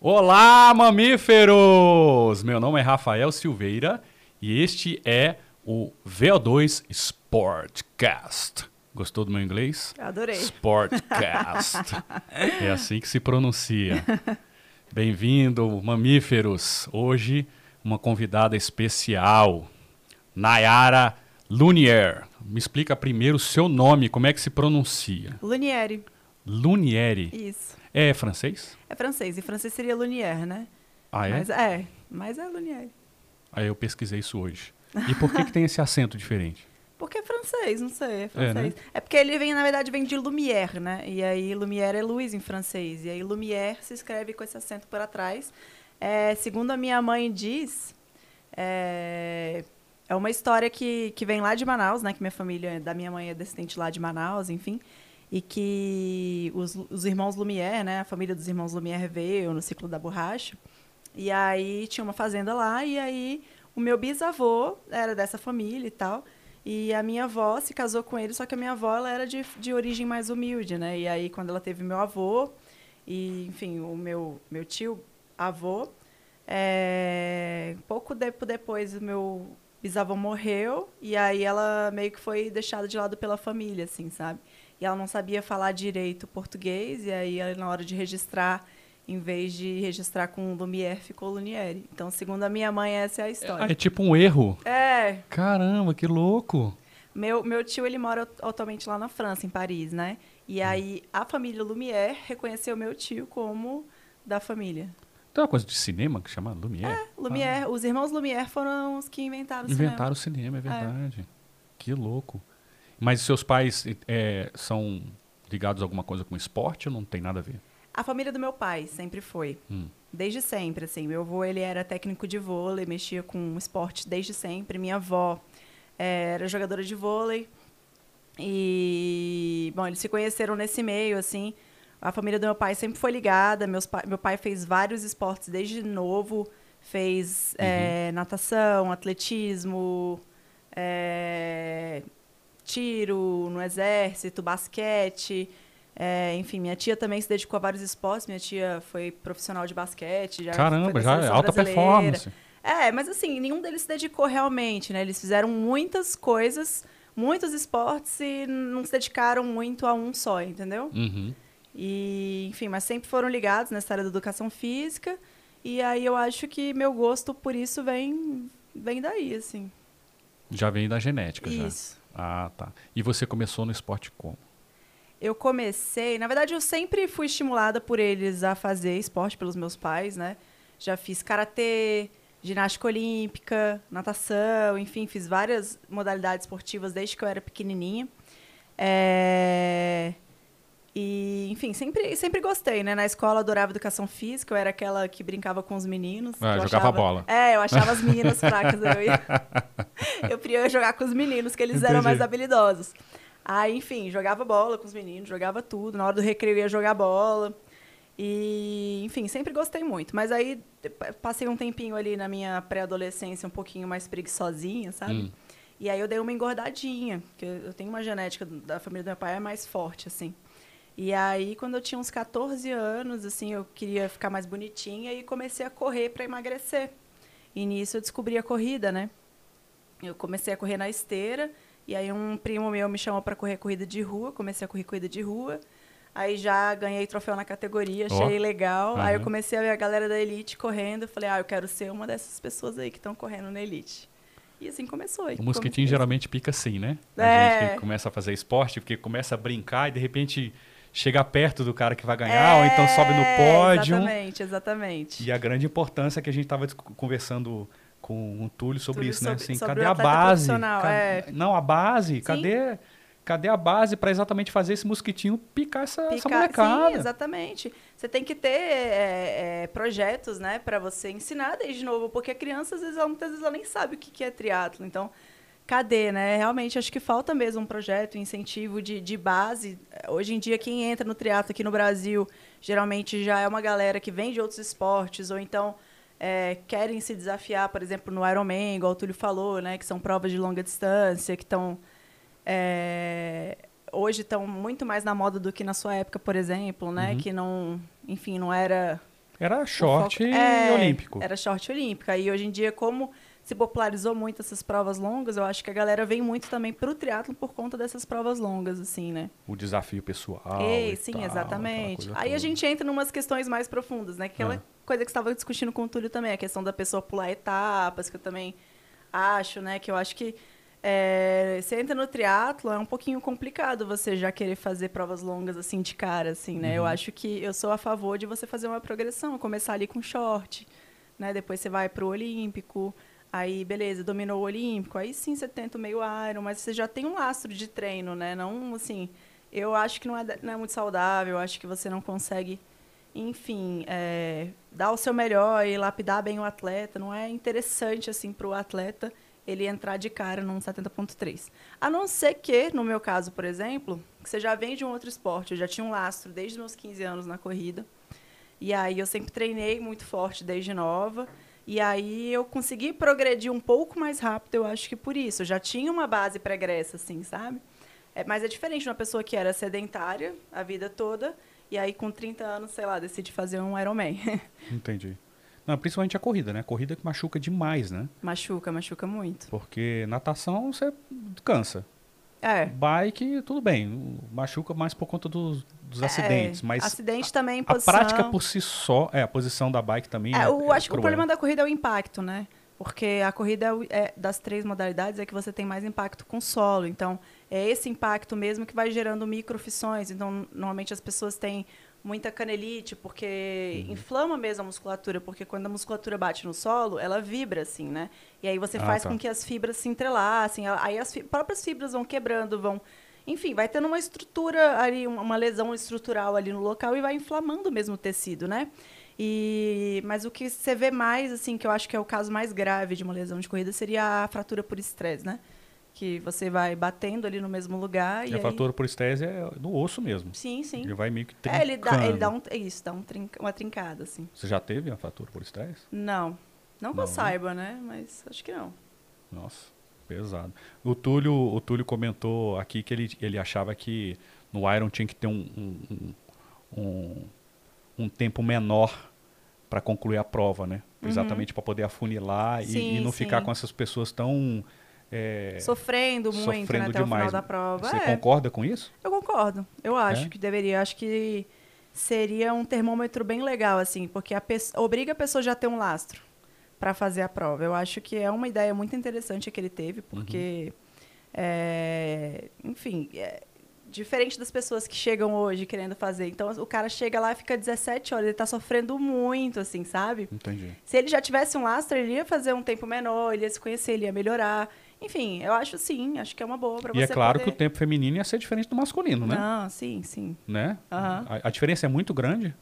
Olá, mamíferos! Meu nome é Rafael Silveira e este é o VO2 Sportcast. Gostou do meu inglês? Adorei. Sportcast. é assim que se pronuncia. Bem-vindo, mamíferos. Hoje, uma convidada especial, Nayara Lunier. Me explica primeiro o seu nome, como é que se pronuncia? Lunieri. Lunieri. Isso. É francês? É francês. Em francês seria Lunier, né? Ah, é? Mas é, mas é Lunieri. Aí eu pesquisei isso hoje. E por que, que tem esse acento diferente? Porque é francês, não sei, é francês. né? É, porque ele vem, na verdade, vem de Lumière, né? E aí Lumière é luz em francês. E aí Lumière se escreve com esse acento por atrás. É, segundo a minha mãe diz, é, é uma história que, que vem lá de Manaus, né? Que minha família, da minha mãe é descendente lá de Manaus, enfim. E que os, os irmãos Lumière, né? A família dos irmãos Lumière veio no ciclo da borracha. E aí tinha uma fazenda lá, e aí o meu bisavô era dessa família e tal. E a minha avó se casou com ele, só que a minha avó ela era de, de origem mais humilde, né? E aí, quando ela teve meu avô, e, enfim, o meu, meu tio avô, é, pouco tempo depois o meu bisavô morreu, e aí ela meio que foi deixada de lado pela família, assim, sabe? E ela não sabia falar direito português, e aí, na hora de registrar, em vez de registrar com Lumière, ficou Lunieri. Então, segundo a minha mãe, essa é a história. Ah, é tipo um erro. É, Caramba, que louco. meu, meu tio, ele mora atu- atualmente lá na França, em Paris, né? E aí, a família Lumière reconheceu meu tio como da família. Tem uma coisa de cinema que chama Lumière? Lumière, os irmãos Lumière foram os que inventaram o Inventaram o cinema, é verdade. Que louco. Mas seus pais é, são ligados a alguma coisa com esporte ou não tem nada a ver? A família do meu pai sempre foi. Hum. Desde sempre, assim. Meu avô, ele era técnico de vôlei, mexia com esporte desde sempre. Minha avó eh, era jogadora de vôlei. E, bom, eles se conheceram nesse meio, assim. A família do meu pai sempre foi ligada. Meus pa- meu pai fez vários esportes desde novo. Fez eh, natação, atletismo, eh, tiro no exército, basquete. É, enfim, minha tia também se dedicou a vários esportes. Minha tia foi profissional de basquete. Já Caramba, já é alta brasileira. performance. É, mas assim, nenhum deles se dedicou realmente, né? Eles fizeram muitas coisas, muitos esportes e não se dedicaram muito a um só, entendeu? Uhum. E, enfim, mas sempre foram ligados nessa área da educação física. E aí eu acho que meu gosto por isso vem, vem daí, assim. Já vem da genética já. Ah, tá. E você começou no esporte como? Eu comecei, na verdade, eu sempre fui estimulada por eles a fazer esporte pelos meus pais, né? Já fiz karatê, ginástica olímpica, natação, enfim, fiz várias modalidades esportivas desde que eu era pequenininha. É, E, enfim, sempre, sempre gostei, né? Na escola adorava educação física, eu era aquela que brincava com os meninos. Ah, jogava achava- bola. É, eu achava as meninas fracas. Eu, ia... eu queria jogar com os meninos, que eles eram Entendi. mais habilidosos. Aí, enfim, jogava bola com os meninos, jogava tudo. Na hora do recreio eu ia jogar bola. E, enfim, sempre gostei muito. Mas aí passei um tempinho ali na minha pré-adolescência um pouquinho mais preguiçosinha, sabe? Hum. E aí eu dei uma engordadinha, porque eu tenho uma genética da família do meu pai é mais forte, assim. E aí, quando eu tinha uns 14 anos, assim, eu queria ficar mais bonitinha e comecei a correr para emagrecer. E nisso eu descobri a corrida, né? Eu comecei a correr na esteira, e aí um primo meu me chamou para correr corrida de rua, comecei a correr corrida de rua. Aí já ganhei troféu na categoria, achei legal. Aí eu Aham. comecei a ver a galera da Elite correndo, falei, ah, eu quero ser uma dessas pessoas aí que estão correndo na Elite. E assim começou. O mosquitinho geralmente pica assim, né? A É. gente que começa a fazer esporte, porque começa a brincar e de repente chega perto do cara que vai ganhar, ou então sobe no pódio. É, Exatamente, exatamente. E a grande importância que a gente estava conversando com o Túlio sobre Túlio isso, né? sobre- Assim, sobre cadê a base? profissional, Ca- é. Não, a base. Cadê, cadê a base para exatamente fazer esse mosquitinho picar essa, essa Picar- molecada? Sim, exatamente. Você tem que ter é, é, projetos, né, para você ensinar desde novo, porque a criança, às vezes, ela, muitas vezes, ela nem sabe o que que é triatlo. Então, cadê, né? Realmente, acho que falta mesmo um projeto, um incentivo de, de base. Hoje em dia, quem entra no triatlo aqui no Brasil, geralmente já é uma galera que vem de outros esportes, ou então é, querem se desafiar, por exemplo, no Ironman, igual o Túlio falou, né, que são provas de longa distância, que estão é, hoje estão muito mais na moda do que na sua época, por exemplo, né? Uhum. Que não, enfim, não era Era short foco- é, olímpico. Era short olímpico. Aí hoje em dia, como se popularizou muito essas provas longas, eu acho que a galera vem muito também pro triatlo por conta dessas provas longas, assim, né? O desafio pessoal. Ei, e sim, tal, exatamente. Aí a toda. gente entra em umas questões mais profundas, né? Aquela Ah. coisa que estava discutindo com o Túlio também, a questão da pessoa pular etapas, que eu também acho, né? Que eu acho que é, você entra no triatlo, é um pouquinho complicado você já querer fazer provas longas assim de cara, assim, né? Eu Uhum. acho que eu sou a favor de você fazer uma progressão, começar ali com short, né? Depois você vai pro olímpico, aí beleza, dominou o olímpico, aí sim você tenta o meio iron, mas você já tem um lastro de treino, né? Não assim, eu acho que não é, não é muito saudável, acho que você não consegue, enfim, é, dar o seu melhor e lapidar bem o atleta, não é interessante assim para o atleta ele entrar de cara num 70.3. A não ser que, no meu caso, por exemplo, que você já vem de um outro esporte, eu já tinha um lastro desde meus 15 anos na corrida. E aí eu sempre treinei muito forte desde nova. E aí eu consegui progredir um pouco mais rápido, eu acho que por isso. Eu já tinha uma base pregressa, assim, sabe? É, mas é diferente de uma pessoa que era sedentária a vida toda, e aí com 30 anos, sei lá, decide fazer um Ironman. Entendi. Não, principalmente a corrida, né? A corrida que machuca demais, né? machuca, machuca muito. Porque natação você cansa. É. Bike, tudo bem, machuca mais por conta dos, dos acidentes, é, mas acidente também, a posição. prática por si só, é, a posição da bike também É, é, eu é acho que o problema da corrida é o impacto, né? Porque a corrida é o- é, das três modalidades é que você tem mais impacto com o solo. Então, é esse impacto mesmo que vai gerando microfissões. Então, normalmente as pessoas têm muita canelite, porque Uhum. inflama mesmo a musculatura, porque quando a musculatura bate no solo, ela vibra assim, né? E aí você Ah, faz tá. com que as fibras se entrelacem, ela- aí as fi- próprias fibras vão quebrando, vão enfim, vai tendo uma estrutura ali, uma uma lesão estrutural ali no local e vai inflamando mesmo o tecido, né? E, mas o que você vê mais, assim, que eu acho que é o caso mais grave de uma lesão de corrida, seria a fratura por estresse, né? Que você vai batendo ali no mesmo lugar e, E a aí... fratura por estresse é no osso mesmo. Sim, sim. Ele vai meio que É, ele dá, ele dá trincando. um, é isso, dá um trinca- uma trincada, assim. Você já teve uma fratura por estresse? Não. Não que Não, eu né? saiba, né? Mas acho que não. Nossa, pesado. O Túlio, o Túlio comentou aqui que ele, ele achava que no Iron tinha que ter um, um, um, um- tempo menor para concluir a prova, né? Exatamente para poder afunilar e- e, Uhum. Sim, não ficar sim. com essas pessoas tão é, Sofrendo muito, né? sofrendo Até o demais. final da prova. Você É. concorda com isso? Eu concordo. Eu acho É? que deveria. Acho que seria um termômetro bem legal, assim, porque a pesso- obriga a pessoa já a ter um lastro para fazer a prova. Eu acho que é uma ideia muito interessante que ele teve, porque, é, enfim, é diferente das pessoas que chegam hoje querendo fazer. Então, o cara chega lá e fica 17 horas, ele está sofrendo muito, assim, sabe? Entendi. Se ele já tivesse um lastro, ele ia fazer um tempo menor, ele ia se conhecer, ele ia melhorar. Enfim, eu acho sim, acho que é uma boa para E você é claro que poder- o tempo feminino ia ser diferente do masculino, né? Não, sim, sim. né? Aham. A, a diferença é muito grande.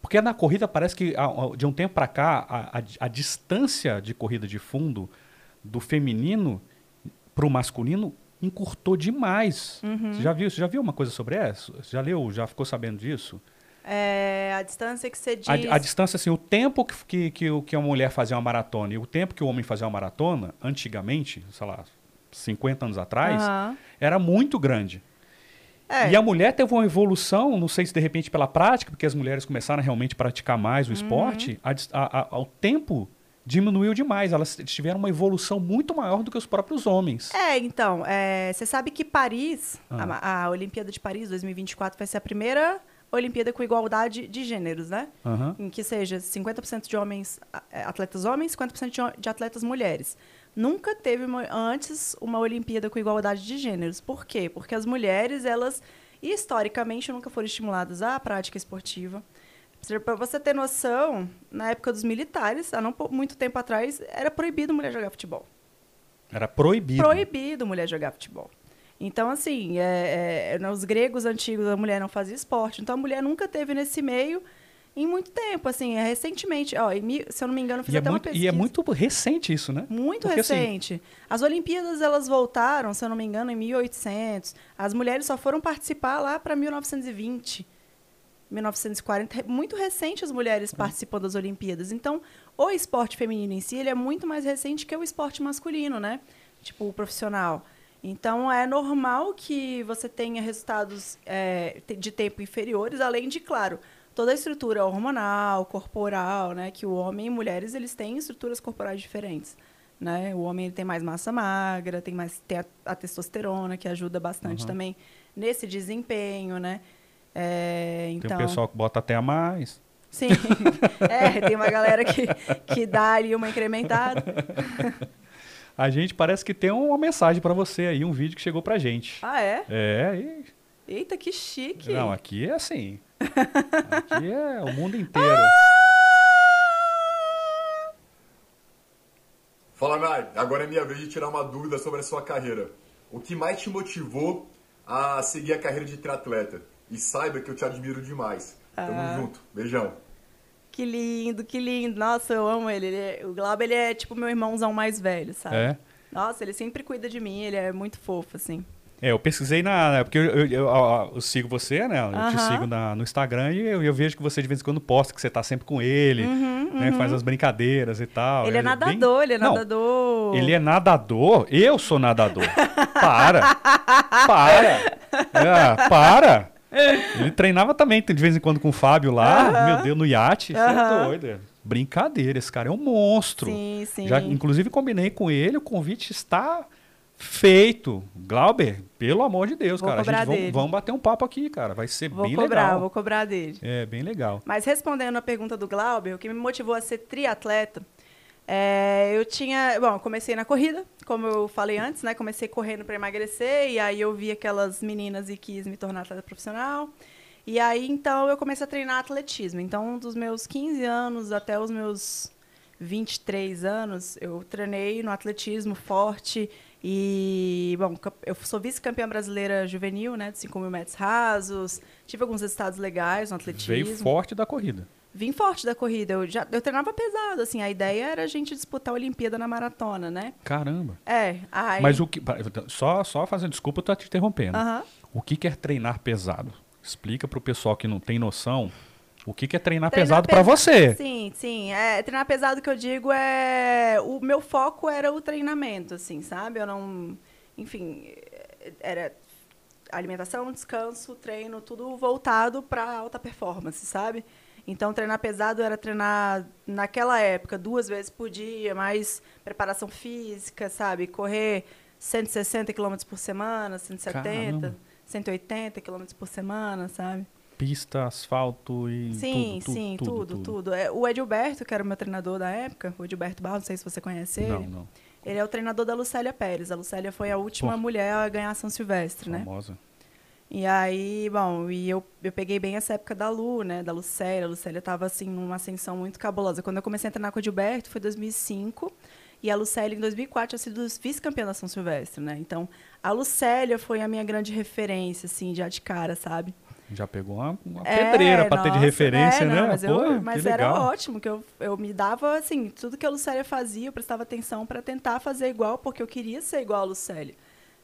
Porque na corrida parece que a- de um tempo para cá a, a- distância de corrida de fundo do feminino para o masculino encurtou demais. Uhum. Você já viu? Você já viu uma coisa sobre isso? Você já leu? Já ficou sabendo disso? É, a distância que você diz. A, a distância assim, o tempo que, que, que, que a mulher fazia uma maratona e o tempo que o homem fazia uma maratona, antigamente, sei lá, 50 anos atrás, Aham. era muito grande. É, E a mulher teve uma evolução, não sei se de repente pela prática, porque as mulheres começaram a realmente praticar mais o Uhum. esporte, dis- a- a- o tempo diminuiu demais. Elas tiveram uma evolução muito maior do que os próprios homens. é, então, é, você sabe que Paris, Ah. a, a Olimpíada de Paris 2024, vai ser a primeira Olimpíada com igualdade de gêneros, né? Aham. Em que seja 50% de homens, é, atletas homens, 50% de, atletas mulheres. Nunca teve uma- antes uma Olimpíada com igualdade de gêneros. Por quê? Porque as mulheres, elas historicamente nunca foram estimuladas à prática esportiva. Para você ter noção, na época dos militares, há não muito tempo atrás, era proibido mulher jogar futebol. Era proibido. Proibido mulher jogar futebol. Então, assim, é, é, nos gregos antigos a mulher não fazia esporte. Então, a mulher nunca teve nesse meio em muito tempo. Assim, é recentemente. Ó, em se eu não me engano, fiz E é, até uma muito, pesquisa. e é muito recente isso, né? Muito Porque, assim, recente. As Olimpíadas, elas voltaram, se eu não me engano, em 1800. As mulheres só foram participar lá para 1920, 1940. Re- Muito recente as mulheres Uhum. participando das Olimpíadas. Então, o esporte feminino em si, ele é muito mais recente que o esporte masculino, né? Tipo, o profissional. Então, é normal que você tenha resultados é, de tempo inferiores, além de, claro, toda a estrutura hormonal, corporal, né? Que o homem e mulheres, eles têm estruturas corporais diferentes. Né? O homem ele tem mais massa magra, tem mais tem a, a testosterona, que ajuda bastante Uhum. também nesse desempenho, né? É, Tem então, um pessoal que bota até a mais. Sim. é, tem uma galera que, que dá ali uma incrementada. A gente parece que tem uma mensagem pra você aí, um vídeo que chegou pra gente. Ah, é? É, e... Eita, que chique. não, aqui é assim. Aqui é o mundo inteiro. Fala, Mai. Agora é minha vez de tirar uma dúvida sobre a sua carreira. O que mais te motivou a seguir a carreira de triatleta? E saiba que eu te admiro demais. Tamo Ah. junto. Beijão. Que lindo, que lindo. Nossa, eu amo ele. ele é- o Glauber, ele é tipo meu irmãozão mais velho, sabe? É. Nossa, ele sempre cuida de mim, ele é muito fofo, assim. É, eu pesquisei na. né, Porque eu, eu- eu- eu- sigo você, né? Eu te sigo na- no Instagram e eu, vejo que você de vez em quando posta que você tá sempre com ele, né? Faz as brincadeiras e tal. Uhum, ele é bem- nadador, ele é Não, nadador. Ele é nadador? Eu sou nadador. Para! Para! É, para! Ele treinava também de vez em quando com o Fábio lá, Aham. meu Deus, no iate. Você é Aham. doido. é. Brincadeira, esse cara é um monstro. Sim, sim. Já, inclusive, combinei com ele, o convite está feito. Glauber, pelo amor de Deus, Vou cara. A gente vamos bater um papo aqui, cara. Vai ser Vou bem cobrar, legal. vou cobrar dele. É, bem legal. Mas respondendo a pergunta do Glauber, o que me motivou a ser triatleta, é, eu tinha, bom, comecei na corrida, como eu falei antes, né? Comecei correndo para emagrecer e aí eu vi aquelas meninas e quis me tornar atleta profissional. E aí então eu comecei a treinar atletismo. Então, dos meus 15 anos até os meus 23 anos, eu treinei no atletismo forte e, bom, eu sou vice-campeã brasileira juvenil, né, de 5 mil metros rasos. Tive alguns resultados legais no atletismo. Veio forte da corrida. Vim forte da corrida. Eu, já, eu treinava pesado, assim. A ideia era a gente disputar a Olimpíada na maratona, né? Caramba. É. Aí, Mas o que. Só, só fazendo desculpa, eu tô te interrompendo. O que, que é treinar pesado? Explica pro pessoal que não tem noção o que, que é treinar, Treinar pesado pra pesa- você. Sim, sim. É, treinar pesado que eu digo é. O meu foco era o treinamento, assim, sabe? Eu não. Enfim, era alimentação, descanso, treino, tudo voltado para alta performance, sabe? Então, treinar pesado era treinar, naquela época, duas vezes por dia, mais preparação física, sabe? Correr 160 km por semana, 170, Caramba. 180 km por semana, sabe? Pista, asfalto e. Sim, tudo, sim, tudo, tudo, tudo. tudo. É, o Edilberto, que era o meu treinador da época, o Edilberto Barros, não sei se você conhece ele. Não, não. Ele é o treinador da Lucélia Pérez. A Lucélia foi a última Pô. mulher a ganhar São Silvestre, né? Famosa. E aí, bom, e eu, eu peguei bem essa época da Lu, né? Da Lucélia. A Lucélia tava, assim, numa ascensão muito cabulosa. Quando eu comecei a treinar com o Edilberto, foi em 2005. E a Lucélia, em 2004, tinha sido vice-campeã da São Silvestre, né? Então, a Lucélia foi a minha grande referência, assim, já de cara, sabe? Já pegou uma, uma É, pedreira pra ter de referência, é, né? não, mas Pô, eu- mas era ótimo, que eu, eu me dava, assim, tudo que a Lucélia fazia, eu prestava atenção para tentar fazer igual, porque eu queria ser igual a Lucélia.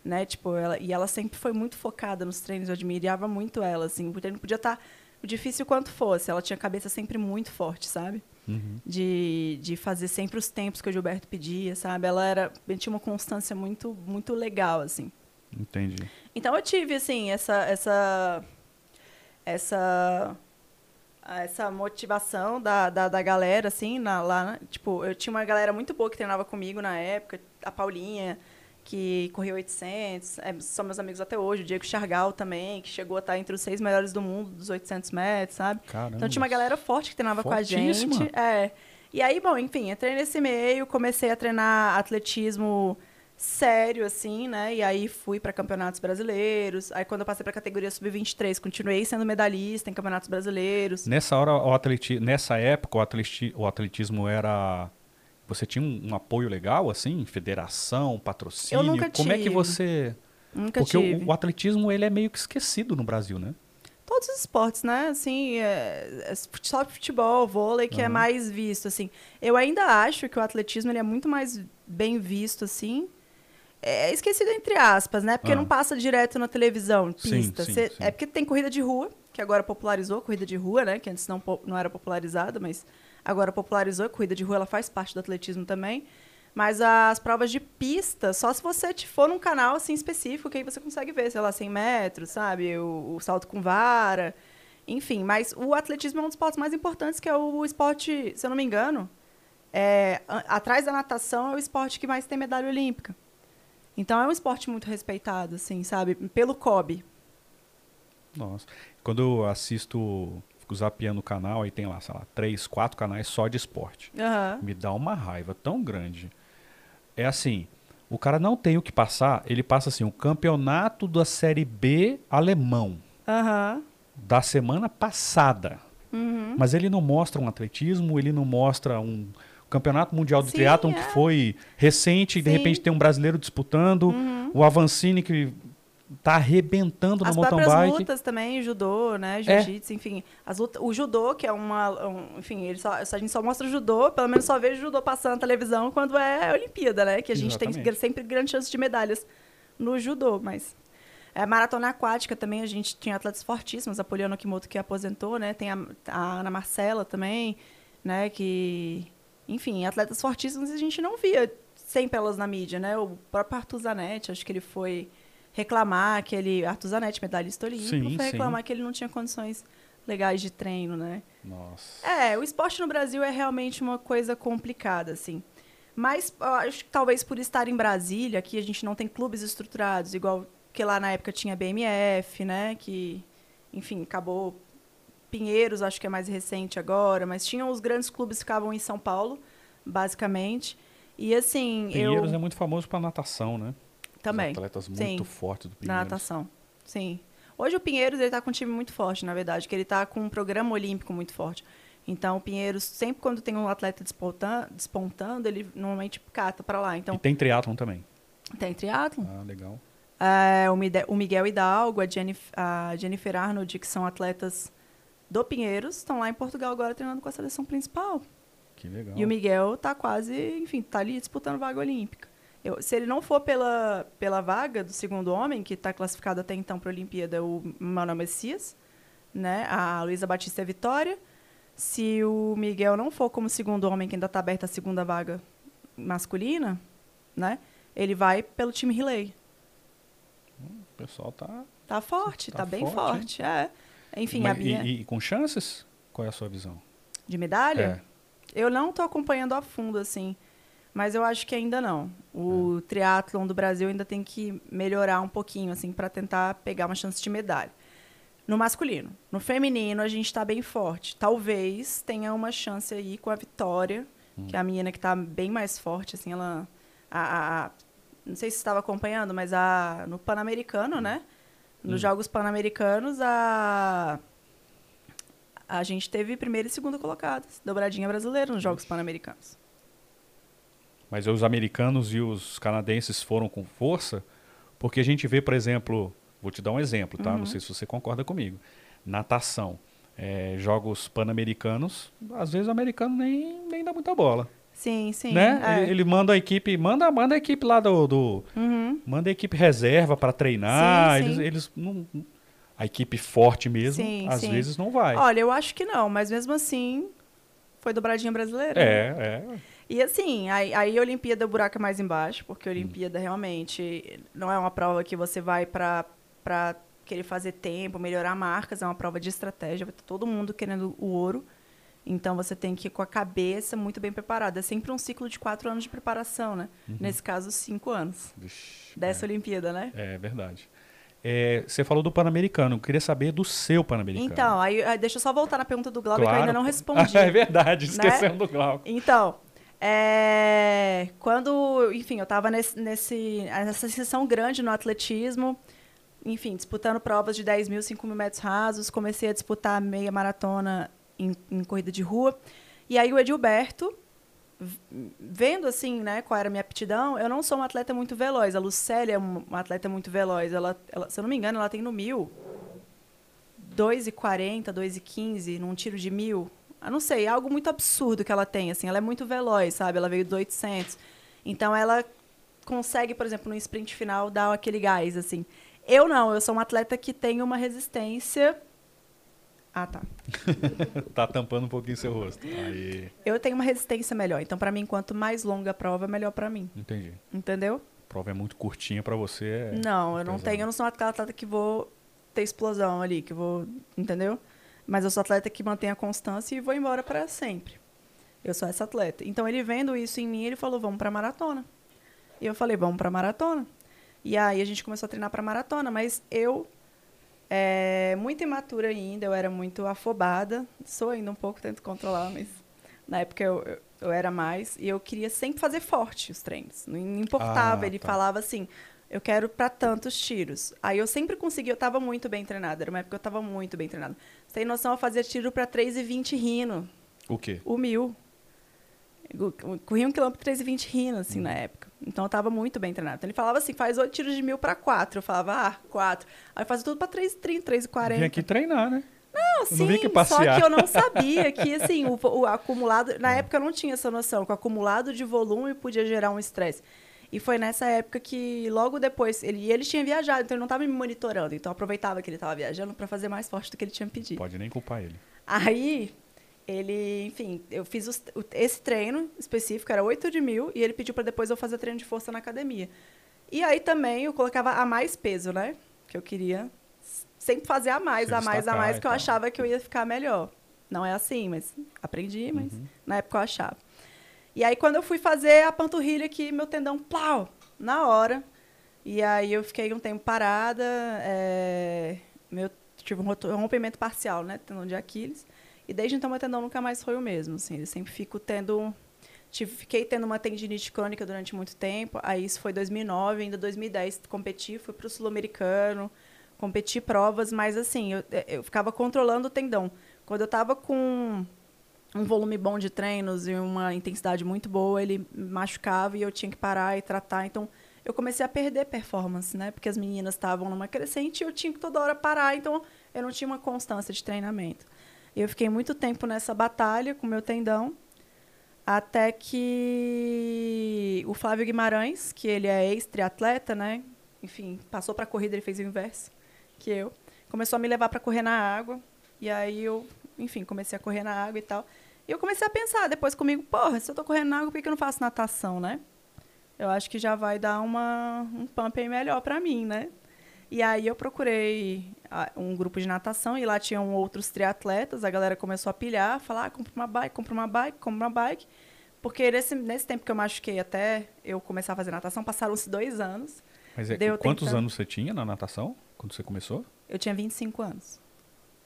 Né? Tipo, ela, e ela sempre foi muito focada nos treinos, eu admirava muito ela, assim, porque não podia estar o difícil quanto fosse, ela tinha a cabeça sempre muito forte, sabe? Uhum. De, de fazer sempre os tempos que o Gilberto pedia, sabe? Ela era, tinha uma constância muito, muito legal, assim. Entendi. Então eu tive assim essa essa essa essa motivação da, da, da galera assim na, lá na- tipo eu tinha uma galera muito boa que treinava comigo na época a Paulinha que correu 800 é, são meus amigos até hoje o Diego Chargal também que chegou a estar entre os seis melhores do mundo dos 800 metros sabe Caramba. então tinha uma galera forte que treinava com a gente. É. E aí, bom, enfim, entrei nesse meio, comecei a treinar atletismo sério, assim, né? E aí fui para campeonatos brasileiros. Aí quando eu passei para categoria sub-23, continuei sendo medalhista em campeonatos brasileiros. Nessa hora, o atleti... nessa época, o, atleti... o atletismo era. Você tinha um, um apoio legal, assim? Federação, patrocínio? Eu nunca Como é que tive. você. Nunca Porque tive. o, o atletismo ele é meio que esquecido no Brasil, né? Todos os esportes, né? Assim, é, é só futebol, vôlei, que é Aham. mais visto, assim. Eu ainda acho que o atletismo ele é muito mais bem visto, assim. É esquecido entre aspas, né? Porque Ah. não passa direto na televisão, Sim, pista. sim, Cê- sim. É porque tem corrida de rua, que agora popularizou corrida de rua, né? Que antes não, não era popularizada, mas agora popularizou. Corrida de rua ela faz parte do atletismo também. Mas as provas de pista, só se você for num canal assim específico, que aí você consegue ver, sei lá, 100 metros, sabe? O, o salto com vara. Enfim, mas o atletismo é um dos esportes mais importantes, que é o esporte, se eu não me engano, é, atrás da natação é o esporte que mais tem medalha olímpica. Então é um esporte muito respeitado, assim, sabe? Pelo COB. Nossa. Quando eu assisto, fico zapeando o canal, aí tem lá, sei lá, três, quatro canais só de esporte. Aham. Me dá uma raiva tão grande. É assim, o cara não tem o que passar, ele passa assim, o campeonato da Série B alemão Aham. da semana passada. Uhum. Mas ele não mostra um atletismo, ele não mostra um campeonato mundial de triatlon é. que foi recente, e de repente tem um brasileiro disputando, Uhum. o Avancini que tá arrebentando As no mountain próprias bike. lutas também, judô, né? É. Jiu-jitsu, enfim. As lutas, o judô, que é uma. um- enfim, ele só, a gente só mostra o judô, pelo menos só vê o judô passando na televisão quando é Olimpíada, né? Que a gente tem Exatamente. sempre grande chance de medalhas no judô, mas. É, maratona aquática também, a gente tinha atletas fortíssimos, a Poliana Kimoto que aposentou, né? Tem a, a Ana Marcela também, né? Que. Enfim, atletas fortíssimos a gente não via sempre elas na mídia, né? O próprio Arthur Zanetti, acho que ele foi reclamar que ele. Zanetti, medalhista olímpico, Sim, foi sim. reclamar que ele não tinha condições legais de treino, né? Nossa. É, o esporte no Brasil é realmente uma coisa complicada, assim. Mas acho que talvez por estar em Brasília, aqui a gente não tem clubes estruturados, igual que lá na época tinha BMF, né? Que, enfim, acabou. Pinheiros, acho que é mais recente agora, mas tinham os grandes clubes que ficavam em São Paulo, basicamente. E assim, Pinheiros eu é muito famoso para natação, né? Também. Os atletas Sim. muito fortes do Na Pinheiros. natação, sim. Hoje o Pinheiros ele tá com um time muito forte, na verdade, que ele tá com um programa olímpico muito forte. Então o Pinheiros, sempre quando tem um atleta despontando, despontando ele normalmente cata para lá. Então E tem triatlon também. tem triatlo. Ah, legal. É, o, Miguel Hidalgo, a, a Jennifer Arnold, que são atletas do Pinheiros, estão lá em Portugal agora treinando com a seleção principal. Que legal. E o Miguel tá quase, enfim, tá ali disputando vaga olímpica. Eu- se ele não for pela, pela vaga do segundo homem, que está classificado até então para a Olimpíada, o Manuel Messias, né? A Luísa Batista é Vitória. Se o Miguel não for como segundo homem, que ainda está aberta a segunda vaga masculina, né? Ele vai pelo time relay. O pessoal tá. Tá forte, Tá tá, bem forte, forte. É. Enfim, Mas a Bia... e, e com chances? Qual é a sua visão? De medalha? É. Eu não estou acompanhando a fundo, assim. Mas eu acho que ainda não. O triatlon do Brasil ainda tem que melhorar um pouquinho, assim, para tentar pegar uma chance de medalha. No masculino. No feminino, a gente está bem forte. Talvez tenha uma chance aí com a Vitória, que é a menina que está bem mais forte, assim, ela... a- a- não sei se você estava acompanhando, mas a, no Pan-Americano, né? Nos Jogos Pan-Americanos, a... A gente teve primeira e segunda colocadas, dobradinha brasileira nos Jogos Pan-Americanos. Mas os americanos e os canadenses foram com força, porque a gente vê, por exemplo, vou te dar um exemplo, tá? Uhum. Não sei se você concorda comigo. Natação, é, jogos pan-americanos, às vezes o americano nem, nem dá muita bola, Sim, sim. né? é. Ele, ele manda a equipe, manda, manda a equipe lá do, do Uhum. manda a equipe reserva para treinar, Sim, eles, sim. eles não, a equipe forte mesmo, Sim, às vezes não vai. Olha, eu acho que não, mas mesmo assim foi dobradinha brasileira. né? É, é. E assim, aí, aí a Olimpíada o buraco é mais embaixo, porque a Olimpíada realmente não é uma prova que você vai para querer fazer tempo, melhorar marcas, é uma prova de estratégia, vai ter todo mundo querendo o ouro. Então você tem que ir com a cabeça muito bem preparada. É sempre um ciclo de quatro anos de preparação, né? Nesse caso, cinco anos Vixe, dessa Olimpíada, né? é, é verdade. É, você falou do Pan-Americano, eu queria saber do seu Pan-Americano. Então, aí, deixa eu só voltar na pergunta do Glauber, que eu ainda não respondi. é verdade, né? esquecemos do Glauco. Então, é, quando, enfim, eu estava nesse, nesse, nessa sessão grande no atletismo, enfim, disputando provas de 10 mil, 5 mil metros rasos, comecei a disputar meia maratona em, em corrida de rua. E aí o Edilberto, vendo assim, né, qual era a minha aptidão, eu não sou uma atleta muito veloz. A Lucélia é um- uma atleta muito veloz. Ela, ela, se eu não me engano, ela tem no mil 2,40, 2,15 num tiro de mil. Eu não sei, é algo muito absurdo que ela tem, assim. Ela é muito veloz, sabe? Ela veio do 800. Então, ela consegue, por exemplo, no sprint final, dar aquele gás, assim. Eu não, eu sou uma atleta que tem uma resistência... Ah, tá. Tá tampando um pouquinho seu rosto. Aí, Eu tenho uma resistência melhor. Então, para mim, quanto mais longa a prova, melhor para mim. entendi. Entendeu? A prova é muito curtinha pra você. é não, eu não pesado. tenho, eu não sou uma atleta que vou ter explosão ali, que vou, entendeu? Mas eu sou atleta que mantém a constância e vou embora para sempre. Eu sou essa atleta. Então ele vendo isso em mim, ele falou: "Vamos para maratona". E eu falei: "Vamos para maratona". E aí a gente começou a treinar para maratona, mas eu é, muito imatura ainda, eu era muito afobada. Sou ainda um pouco, tento controlar, mas na época eu, eu, eu era mais. E eu queria sempre fazer forte os treinos. Não importava, Ah, ele tá. falava assim, eu quero para tantos tiros. Aí eu sempre conseguia, eu estava muito bem treinada. Era uma época que eu estava muito bem treinada. Tem noção, eu fazia tiro para 3,20 rindo. O quê? O mil. Eu Corria um quilômetro 3,20 rindo, assim, Hum. na época. Então, eu estava muito bem treinada. Então, ele falava assim, faz oito tiros de mil para quatro. Eu falava, ah, quatro. Aí eu fazia tudo para 3,30, 3,40. Vim aqui treinar, né? Não, Eu não sim, passear. só que eu não sabia que, assim, o, o acumulado... Na época, eu não tinha essa noção, que o acumulado de volume podia gerar um estresse. E foi nessa época que, logo depois, ele, ele tinha viajado, então ele não estava me monitorando. Então, eu aproveitava que ele estava viajando para fazer mais forte do que ele tinha pedido. Pode nem culpar ele. Aí, ele, enfim, eu fiz os- o- esse treino específico, era 8 de mil, e ele pediu para depois eu fazer treino de força na academia. E aí também eu colocava a mais peso, né? Que eu queria sempre fazer a mais, Se a mais, a mais, que eu achava que eu ia ficar melhor. Não é assim, mas aprendi, mas Uhum. na época eu achava. E aí quando eu fui fazer a panturrilha aqui, meu tendão, plau, na hora. E aí eu fiquei um tempo parada, é, meu, tive um rompimento parcial, né? Tendão de Aquiles. E desde então meu tendão nunca mais foi o mesmo, assim. Eu sempre fico tendo... Tive, fiquei tendo uma tendinite crônica durante muito tempo. Aí isso foi 2009, ainda 2010 competi, fui para o Sul-Americano, competi provas, mas assim, eu, eu ficava controlando o tendão. Quando eu estava com um volume bom de treinos e uma intensidade muito boa, ele machucava e eu tinha que parar e tratar. Então, eu comecei a perder performance, né? Porque as meninas estavam numa crescente e eu tinha que toda hora parar, então eu não tinha uma constância de treinamento. Eu fiquei muito tempo nessa batalha com meu tendão, até que o Flávio Guimarães, que ele é ex-triatleta, né? Enfim, passou para corrida, ele fez o inverso que eu. Começou a me levar para correr na água. E aí eu, enfim, comecei a correr na água e tal. E eu comecei a pensar depois comigo, porra, se eu tô correndo na água, por que que eu não faço natação, né? Eu acho que já vai dar uma, um pump aí melhor para mim, né? E aí eu procurei um grupo de natação e lá tinham outros triatletas. A galera começou a pilhar, falar, ah, compra uma bike, compra uma bike, compra uma bike. Porque nesse, nesse tempo que eu machuquei até eu começar a fazer natação, passaram-se dois anos. Mas é, quantos tentando. anos você tinha na natação quando você começou? Eu tinha 25 anos.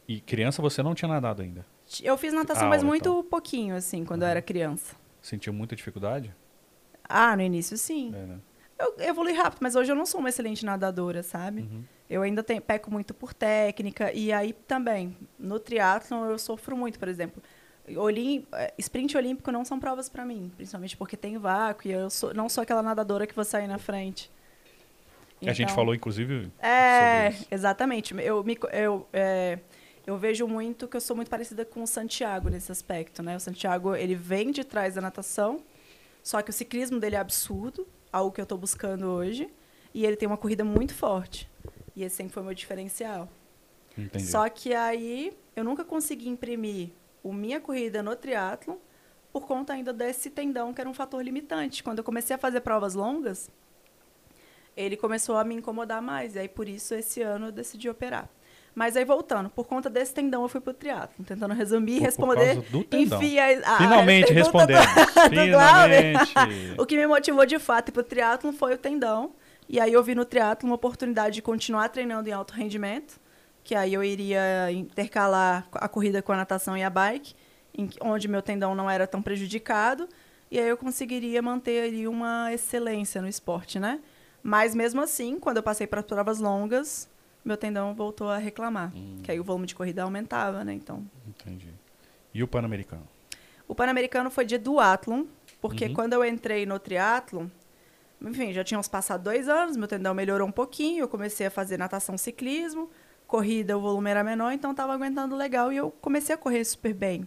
E criança você não tinha nadado ainda? Eu fiz natação, Aula mas muito tal. pouquinho, assim, quando eu era criança. Sentiu muita dificuldade? Ah, no início, sim. É, né? Eu evolui rápido, mas hoje eu não sou uma excelente nadadora, sabe? Uhum. Eu ainda tenho, peco muito por técnica. E aí também, no triatlon, eu sofro muito, por exemplo. Olim, eh, sprint olímpico não são provas para mim, principalmente porque tem vácuo e eu sou- não sou aquela nadadora que vou sair na frente. a gente Então- falou, inclusive, É, exatamente. Eu, me, eu, é, eu vejo muito que eu sou muito parecida com o Santiago nesse aspecto, né? O Santiago, ele vem de trás da natação, só que o ciclismo dele é absurdo, algo que eu estou buscando hoje, e ele tem uma corrida muito forte. E esse sempre foi o meu diferencial. Entendi. Só que aí eu nunca consegui imprimir o minha corrida no triatlon por conta ainda desse tendão que era um fator limitante. Quando eu comecei a fazer provas longas, ele começou a me incomodar mais. E aí por isso esse ano eu decidi operar. Mas aí voltando, por conta desse tendão eu fui pro triatlon, tentando resumir e Por- por responder. causa do tendão. Enfim, a, a- Finalmente a respondemos. do- do Glauber. Finalmente. O que me motivou de fato ir pro triatlon foi o tendão. E aí eu vi no triatlon uma oportunidade de continuar treinando em alto rendimento, que aí eu iria intercalar a corrida com a natação e a bike, em onde meu tendão não era tão prejudicado, e aí eu conseguiria manter ali uma excelência no esporte, né? Mas mesmo assim, quando eu passei para provas longas, meu tendão voltou a reclamar, Hum. que aí o volume de corrida aumentava, né? Então, Entendi. E o Pan-Americano? o Pan-Americano foi de duatlon, porque Uhum. quando eu entrei no triatlon, enfim, já tínhamos passado dois anos, meu tendão melhorou um pouquinho, eu comecei a fazer natação ciclismo, corrida o volume era menor, então estava aguentando legal e eu comecei a correr super bem.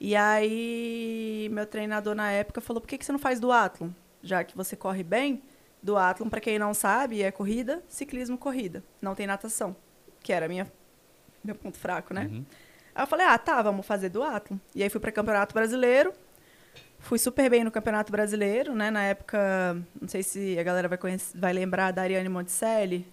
E aí, meu treinador na época falou, por que, que você não faz duatlon? Já que você corre bem, duatlon, para quem não sabe, é corrida, ciclismo, corrida. Não tem natação, que era minha, meu ponto fraco, né? Uhum. Aí eu falei, ah, tá, vamos fazer duatlon. E aí fui para Campeonato Brasileiro. Fui super bem no Campeonato Brasileiro, né? Na época, não sei se a galera vai, conhecer, vai lembrar da Ariane Monticelli.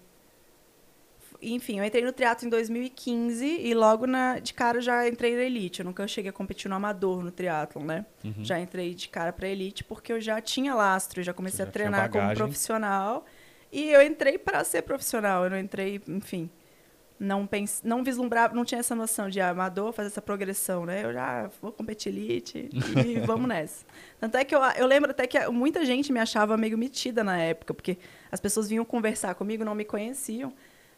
Enfim, eu entrei no triatlo em 2015 e logo na, de cara já entrei na elite. Eu nunca cheguei a competir no amador no triatlo, né? Uhum. Já entrei de cara para elite porque eu já tinha lastro, já comecei já a treinar como profissional. E eu entrei para ser profissional, eu não entrei, enfim, não pense, não vislumbrava, não tinha essa noção de amador, fazer essa progressão, né? Eu já vou competir elite e vamos nessa. Tanto é que eu, eu lembro até que muita gente me achava meio metida na época, porque as pessoas vinham conversar comigo, não me conheciam.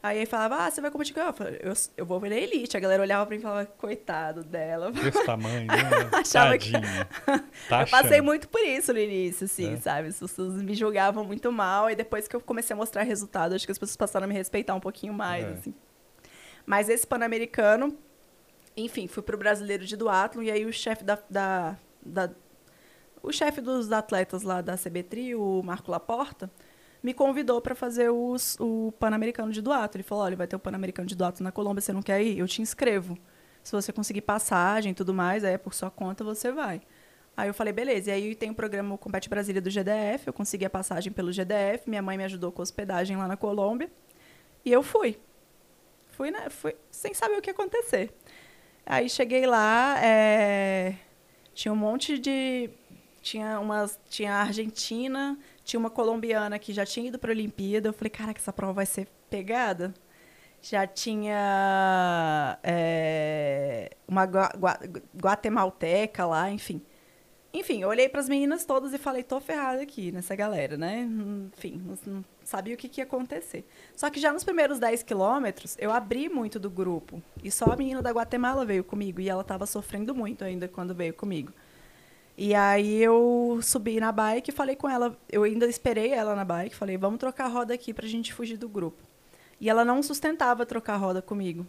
Aí falava, ah, você vai competir com eu? falei, eu, eu vou ver a elite. A galera olhava pra mim e falava, coitado dela. Desse tamanho, né? Achava Tadinha. que... Tá eu passei muito por isso no início, assim, é. sabe? As pessoas me julgavam muito mal. E depois que eu comecei a mostrar resultado, acho que as pessoas passaram a me respeitar um pouquinho mais, é. assim. Mas esse Pan-Americano, enfim, fui pro Brasileiro de Duatlon. E aí o chefe da, da, da o chefe dos atletas lá da CBTRI, o Marco Laporta, me convidou para fazer os, o Pan-Americano de Duato. Ele falou: olha, vai ter o Pan-Americano de Duato na Colômbia, você não quer ir? Eu te inscrevo. Se você conseguir passagem e tudo mais, aí é por sua conta, você vai. Aí eu falei, beleza. E aí tem o programa Compete Brasília do GDF, eu consegui a passagem pelo GDF, minha mãe me ajudou com hospedagem lá na Colômbia. E eu fui. Fui, né? Fui sem saber o que ia acontecer. Aí cheguei lá, é... tinha um monte de. Tinha umas. Tinha a Argentina, tinha uma colombiana que já tinha ido para a Olimpíada. Eu falei, cara, que essa prova vai ser pegada. Já tinha é, uma guatemalteca lá, enfim. Enfim, eu olhei para as meninas todas e falei, tô ferrada aqui nessa galera, né? Enfim, não sabia o que, que, ia acontecer. Só que já nos primeiros 10 quilômetros, eu abri muito do grupo. E só a menina da Guatemala veio comigo. E ela estava sofrendo muito ainda quando veio comigo. E aí eu subi na bike e falei com ela, eu ainda esperei ela na bike, falei, vamos trocar a roda aqui pra gente fugir do grupo. E ela não sustentava trocar a roda comigo.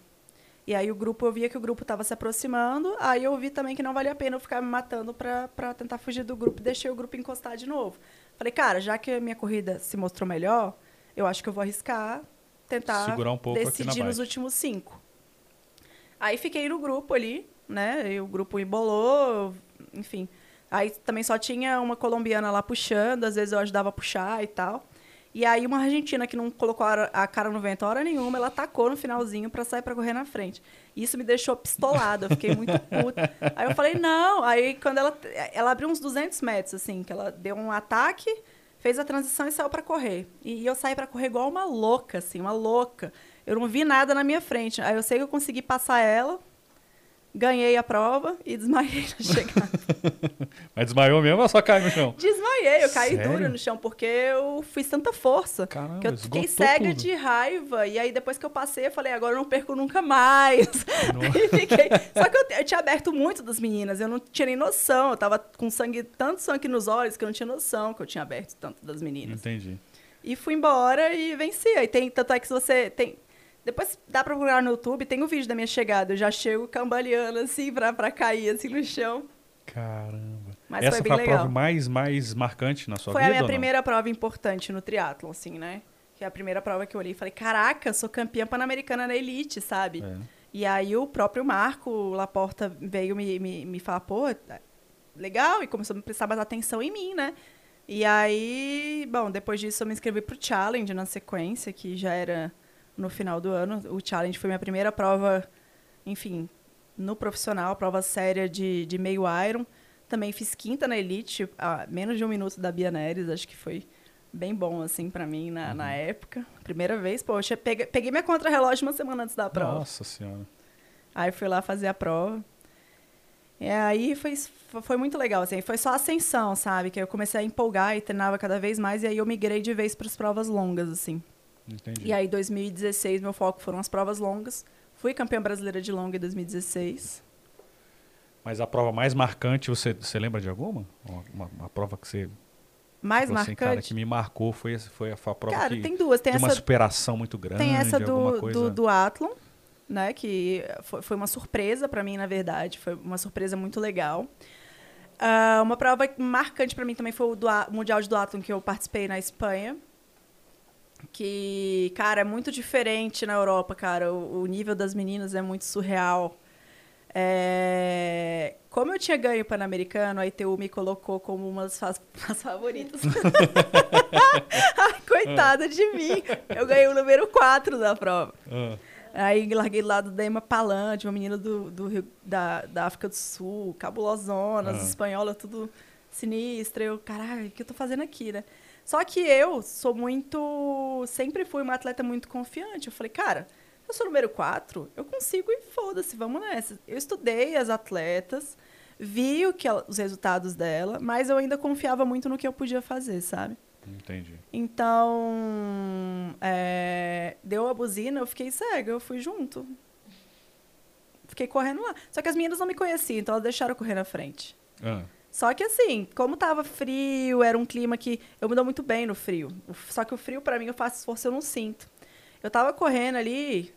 E aí o grupo, eu via que o grupo estava se aproximando, aí eu vi também que não valia a pena eu ficar me matando para tentar fugir do grupo e deixei o grupo encostar de novo. Falei, cara, já que a minha corrida se mostrou melhor, eu acho que eu vou arriscar tentar Segurar um pouco decidir nos últimos cinco. Aí fiquei no grupo ali, né? E o grupo embolou, enfim. Aí também só tinha uma colombiana lá puxando, às vezes eu ajudava a puxar e tal. E aí uma argentina que não colocou a cara no vento hora nenhuma, ela tacou no finalzinho para sair para correr na frente. E isso me deixou pistolada, eu fiquei muito puta. Aí eu falei, não. Aí quando ela, ela abriu uns 200 metros, assim, que ela deu um ataque, fez a transição e saiu para correr. E, e eu saí para correr igual uma louca, assim, uma louca. Eu não vi nada na minha frente. Aí eu sei que eu consegui passar ela, ganhei a prova e desmaiei na chegada. Mas desmaiou mesmo ou só caiu no chão? Desmaiei, eu caí Sério? duro no chão, porque eu fiz tanta força. Caramba, que eu fiquei cega tudo. de raiva. E aí, depois que eu passei, eu falei, agora eu não perco nunca mais. fiquei... Só que eu, eu, tinha aberto muito das meninas, eu não tinha nem noção. Eu tava com sangue, tanto sangue nos olhos que eu não tinha noção que eu tinha aberto tanto das meninas. Entendi. E fui embora e venci. Aí tem, tanto é que se você tem depois dá pra procurar no YouTube, tem o um vídeo da minha chegada. Eu já chego cambaleando assim pra, pra cair assim no chão. Caramba. Mas Essa foi, bem foi a legal. prova mais, mais marcante na sua foi vida? Foi a minha primeira prova importante no triatlo, assim, né? Que é a primeira prova que eu olhei e falei, caraca, sou campeã pan-americana na elite, sabe? É. E aí o próprio Marco Laporta veio me, me, me falar, pô, tá legal, e começou a prestar mais atenção em mim, né? E aí, bom, depois disso eu me inscrevi pro Challenge na sequência, que já era no final do ano. O challenge foi minha primeira prova, enfim, no profissional, prova séria de, de meio iron. Também fiz quinta na elite, a menos de um minuto da Bia Neres, acho que foi bem bom, assim, para mim na, uhum. na época. Primeira vez, poxa, peguei, peguei minha contra-relógio uma semana antes da prova. Nossa Senhora. Aí fui lá fazer a prova. E aí foi, foi muito legal, assim, foi só ascensão, sabe? Que eu comecei a empolgar e treinava cada vez mais, e aí eu migrei de vez para as provas longas, assim. Entendi. E aí, 2016, meu foco foram as provas longas. Fui campeã brasileira de longa em 2016. Mas a prova mais marcante, você, você lembra de alguma? Uma, uma, uma prova que você. Mais tipo marcante? Assim, cara, que me marcou foi, foi a, foi a prova cara, que, tem duas. Tem de essa, uma superação muito grande. Tem essa do, coisa... do, do Athlon, né? Que foi, foi uma surpresa para mim, na verdade. Foi uma surpresa muito legal. Uh, uma prova marcante para mim também foi o do, Mundial de Duathlon que eu participei na Espanha que, cara, é muito diferente na Europa, cara. O, o nível das meninas é muito surreal. É... Como eu tinha ganho o Pan-Americano, a ITU me colocou como uma das, favoritas. Ai, Coitada de mim. Eu ganhei o número 4 da prova. Ah, Aí larguei do lado da Emma Palante, uma menina do, do Rio- da, da África do Sul, cabulosona, Ah. espanhola, tudo sinistra. Eu, caralho, o que eu tô fazendo aqui, né? Só que eu sou muito. Sempre fui uma atleta muito confiante. Eu falei, cara, eu sou número 4, eu consigo e foda-se, vamos nessa. Eu estudei as atletas, vi o que ela- os resultados dela, mas eu ainda confiava muito no que eu podia fazer, sabe? entendi. Então, é, deu a buzina, eu fiquei cega, eu fui junto. Fiquei correndo lá. Só que as meninas não me conheciam, então elas deixaram eu correr na frente. Ah, Só que assim, como tava frio, era um clima que eu me dou muito bem no frio. Só que o frio, pra mim, eu faço esforço, eu não sinto. Eu tava correndo ali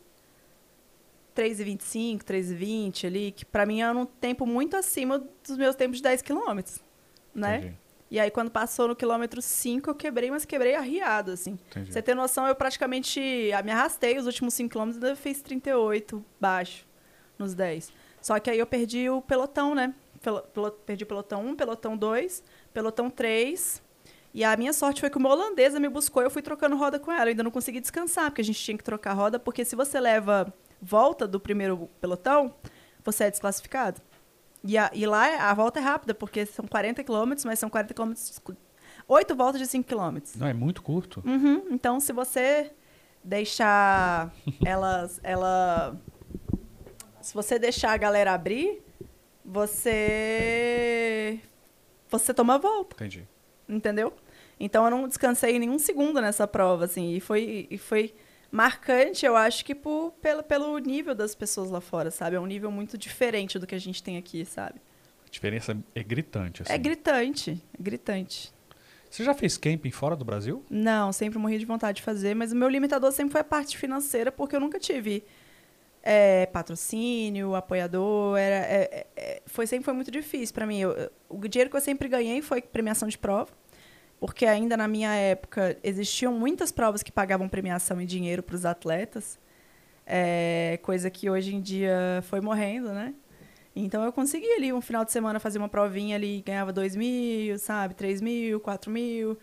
3,25, 3,20 ali, que pra mim era um tempo muito acima dos meus tempos de 10 quilômetros, né? entendi. E aí, quando passou no quilômetro 5, eu quebrei, mas quebrei arriado, assim. Entendi. Você ter noção, eu praticamente ah, me arrastei os últimos 5 quilômetros, ainda fiz 38 baixo nos 10. Só que aí eu perdi o pelotão, né? Pelo- perdi o pelotão 1, pelotão 2, pelotão 3. E a minha sorte foi que uma holandesa me buscou e eu fui trocando roda com ela. Eu ainda não consegui descansar, porque a gente tinha que trocar roda, porque se você leva volta do primeiro pelotão, você é desclassificado. E, a- e lá a volta é rápida, porque são 40 quilômetros, mas são 40 quilômetros. 8 voltas de 5 quilômetros. Não, é muito curto. Uhum, Então, se você deixar elas, ela, se você deixar a galera abrir, você, você toma a volta, Entendi. entendeu? Então, eu não descansei nenhum segundo nessa prova, assim, e foi, e foi marcante, eu acho que por, pelo, pelo nível das pessoas lá fora, sabe? É um nível muito diferente do que a gente tem aqui, sabe? A diferença é gritante, assim. É gritante, é gritante. Você já fez camping fora do Brasil? Não, sempre morri de vontade de fazer, mas o meu limitador sempre foi a parte financeira, porque eu nunca tive é, patrocínio, apoiador, era, é, é, é, foi sempre foi muito difícil para mim. Eu- o dinheiro que eu sempre ganhei foi premiação de prova, porque ainda na minha época existiam muitas provas que pagavam premiação em dinheiro para os atletas, é, coisa que hoje em dia foi morrendo, né? Então eu consegui ali um final de semana fazer uma provinha ali, ganhava dois mil, sabe, três mil, quatro mil,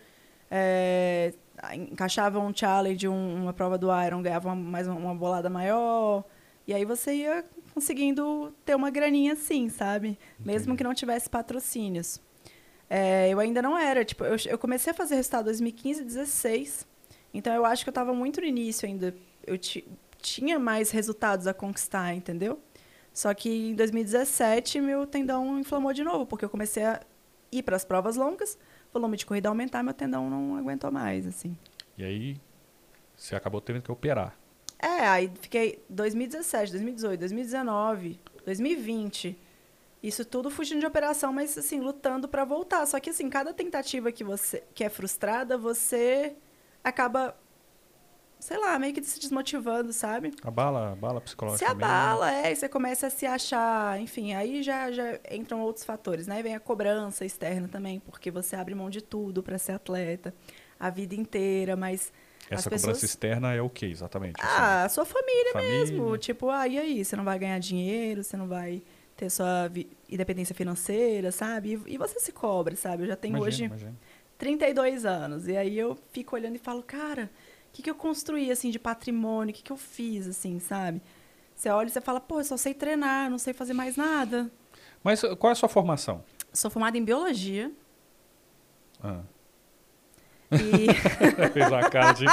é, encaixava um challenge, um- uma prova do Iron, ganhava uma- mais uma, uma bolada maior. E aí você ia conseguindo ter uma graninha assim, sabe? Mesmo Entendi. que não tivesse patrocínios. É, eu ainda não era, tipo, eu, eu comecei a fazer resultado em 2015, 16. Então eu acho que eu estava muito no início ainda. Eu ti- tinha mais resultados a conquistar, entendeu? Só que em 2017 meu tendão inflamou de novo, porque eu comecei a ir para as provas longas, volume de corrida aumentar, meu tendão não aguentou mais, assim. E aí você acabou tendo que operar. É, aí fiquei 2017, 2018, 2019, 2020. Isso tudo fugindo de operação, mas assim, lutando para voltar. Só que assim, cada tentativa que você que é frustrada, você acaba sei lá, meio que se desmotivando, sabe? Abala, abala Se psicologicamente. abala, é, e você começa a se achar, enfim, aí já, já entram outros fatores, né? Vem a cobrança externa também, porque você abre mão de tudo para ser atleta a vida inteira, mas as Essa pessoas cobrança externa é o que exatamente? assim? ah, a sua família, Família. mesmo. Tipo, ah, e aí? Você não vai ganhar dinheiro, você não vai ter sua independência financeira, sabe? E, e você se cobra, sabe? Eu já tenho Imagino, hoje imagino. 32 anos. E aí eu fico olhando e falo, cara, o que, que eu construí, assim, de patrimônio? O que, que eu fiz, assim, sabe? Você olha e você fala, pô, eu só sei treinar, não sei fazer mais nada. Mas qual é a sua formação? Sou formada em biologia. Ah. E, Fez uma cara de...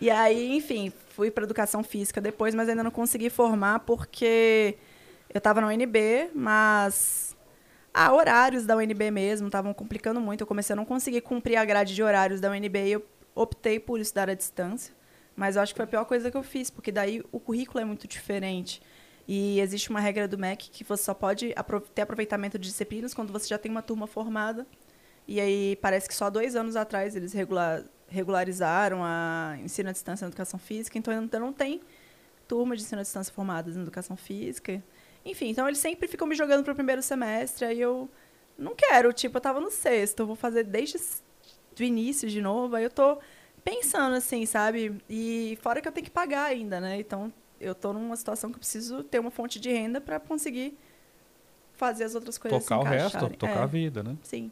e aí, enfim, fui para educação física depois, mas ainda não consegui formar porque eu estava na UNB, mas ah, horários da UNB mesmo estavam complicando muito. Eu comecei a não conseguir cumprir a grade de horários da UNB e eu optei por estudar à distância. Mas eu acho que foi a pior coisa que eu fiz, porque daí o currículo é muito diferente. E existe uma regra do MEC que você só pode ter aproveitamento de disciplinas quando você já tem uma turma formada. E aí parece que só dois anos atrás eles regular, regularizaram a ensino à distância na educação física, então ainda não tem turma de ensino à distância formadas em educação física. Enfim, então eles sempre ficam me jogando para o primeiro semestre, aí eu não quero, tipo, eu tava no sexto, eu vou fazer desde o início de novo, aí eu tô pensando assim, sabe? E fora que eu tenho que pagar ainda, né? Então eu tô numa situação que eu preciso ter uma fonte de renda para conseguir fazer as outras coisas tocar o resto, tocar É, a vida, né? Sim.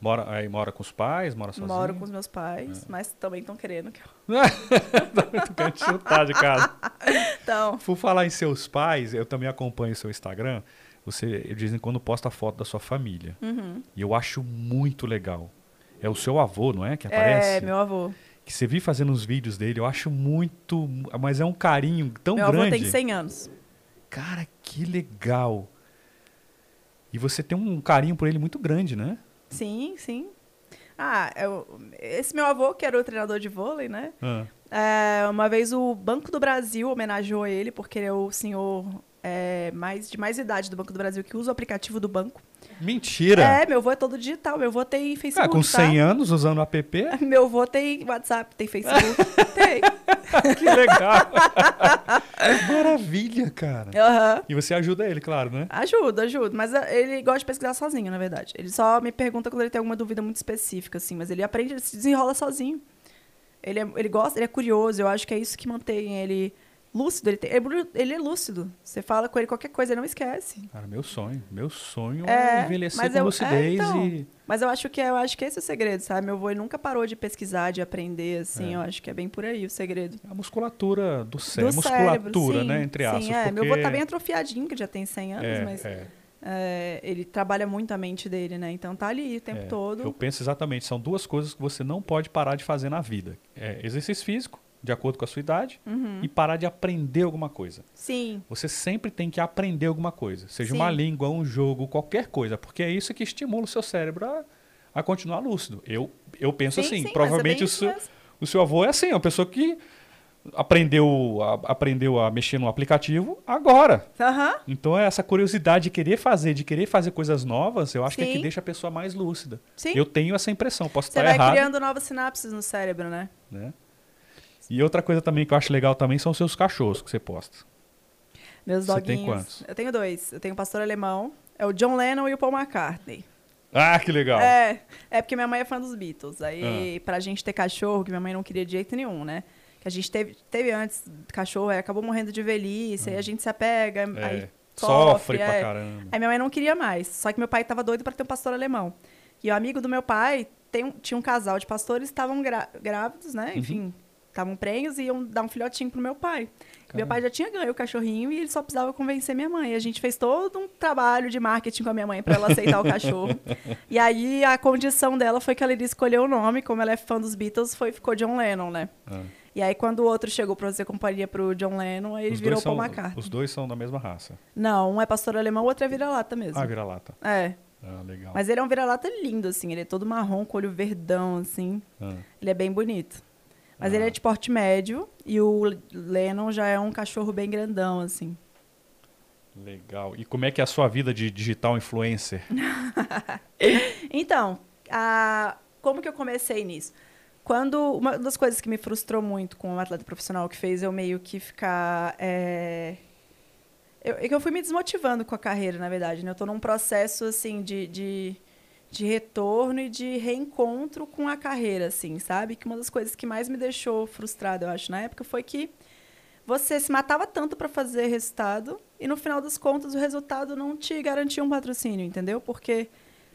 Mora, aí mora com os pais, mora sozinho? Moro com os meus pais, mas também estão querendo que eu... quer te chutar de casa. Então, Por falar em seus pais, eu também acompanho o seu Instagram. Você de vez em quando posta foto da sua família. uhum. E eu acho muito legal. É o seu avô, não é? Que aparece? é, meu avô. Que você vi fazendo os vídeos dele, eu acho muito. Mas é um carinho tão meu grande. avô tem 100 anos. Cara, que legal. E você tem um carinho por ele muito grande, né? Sim, sim. Ah, eu- esse meu avô, que era o treinador de vôlei, né? Ah, É, uma vez o Banco do Brasil homenageou ele, porque ele é o senhor é, mais, de mais idade do Banco do Brasil que usa o aplicativo do banco. Mentira! É, meu avô é todo digital. Meu avô tem Facebook, ah, com 100 tá? anos usando o app? Meu avô tem WhatsApp, tem Facebook. tem. que legal! Maravilha, cara. Aham. E você ajuda ele, claro, né? Ajuda, ajuda. Mas ah, ele gosta de pesquisar sozinho, na verdade. Ele só me pergunta quando ele tem alguma dúvida muito específica, assim. Mas ele aprende, ele se desenrola sozinho. Ele, é- ele gosta, ele é curioso. Eu acho que é isso que mantém ele lúcido. Ele, tem- ele é- ele é lúcido. Você fala com ele qualquer coisa, ele não esquece. Cara, meu sonho. Meu sonho é, É, envelhecer mas com eu- é, lucidez então. e. Mas eu acho que eu acho que esse é o segredo, sabe? Meu avô nunca parou de pesquisar, de aprender, assim. É. Eu acho que é bem por aí o segredo. A musculatura do cérebro. Do musculatura, cérebro, sim, né? Entre aspas. Sim, é. Meu porque- avô tá bem atrofiadinho, que já tem 100 anos, é, mas é, é, ele trabalha muito a mente dele, né? Então tá ali o tempo é. todo. Eu penso exatamente. São duas coisas que você não pode parar de fazer na vida: é exercício físico, de acordo com a sua idade, Uhum. e parar de aprender alguma coisa. Sim, Você sempre tem que aprender alguma coisa, seja Sim. uma língua, um jogo, qualquer coisa, porque é isso que estimula o seu cérebro a, a continuar lúcido. Eu, eu penso sim, assim, sim, é provavelmente bem o, seu, o seu avô é assim, é uma pessoa que aprendeu a, aprendeu a mexer no aplicativo agora. Aham. Então é essa curiosidade de querer fazer, de querer fazer coisas novas, eu acho que é que Sim. deixa a pessoa mais lúcida. Sim. Eu tenho essa impressão, posso Você estar vai errado, criando novas sinapses no cérebro, né? né? E outra coisa também que eu acho legal também são os seus cachorros que você posta. Meus Você tem doguinhos. quantos? Eu tenho dois. Eu tenho o pastor alemão, é o John Lennon e o Paul McCartney. Ah, que legal. É, é porque minha mãe é fã dos Beatles. Ah. Aí, pra gente ter cachorro, que minha mãe não queria de jeito nenhum, né? Que a gente teve, teve antes cachorro, aí acabou morrendo de velhice, aí a gente se apega, É, aí sofre sofre, pra é. caramba. Aí minha mãe não queria mais. Só que meu pai tava doido pra ter um pastor alemão. E o amigo do meu pai tem tinha um casal de pastores, estavam grá- grávidos, né? Uhum. Estavam prenhos e iam dar um filhotinho pro meu pai. Meu Caramba. pai já tinha ganho o cachorrinho e ele só precisava convencer minha mãe. A gente fez todo um trabalho de marketing com a minha mãe para ela aceitar o cachorro. E aí a condição dela foi que ela iria escolher o nome, como ela é fã dos Beatles, foi ficou John Lennon, né? Ah. E aí quando o outro chegou para fazer companhia pro John Lennon, aí ele Os virou Paul McCartney. os dois são da mesma raça. Não, um é pastor alemão, o outro é vira-lata mesmo. Ah, vira-lata. É. Ah, legal. Mas ele é um vira-lata lindo, assim. Ele é todo marrom, com olho verdão, assim. Ah, Ele é bem bonito. Mas Ah. ele é de porte médio e o Lennon já é um cachorro bem grandão, assim. legal. E como é que é a sua vida de digital influencer? Então, a- como que eu comecei nisso? Quando uma das coisas que me frustrou muito com o atleta profissional que fez eu meio que ficar é, eu, é que eu fui me desmotivando com a carreira, na verdade. Né? Eu estou num processo assim de, de, de retorno e de reencontro com a carreira, assim, sabe? Que uma das coisas que mais me deixou frustrada, eu acho, na época, foi que você se matava tanto para fazer resultado e no final das contas o resultado não te garantia um patrocínio, entendeu? Porque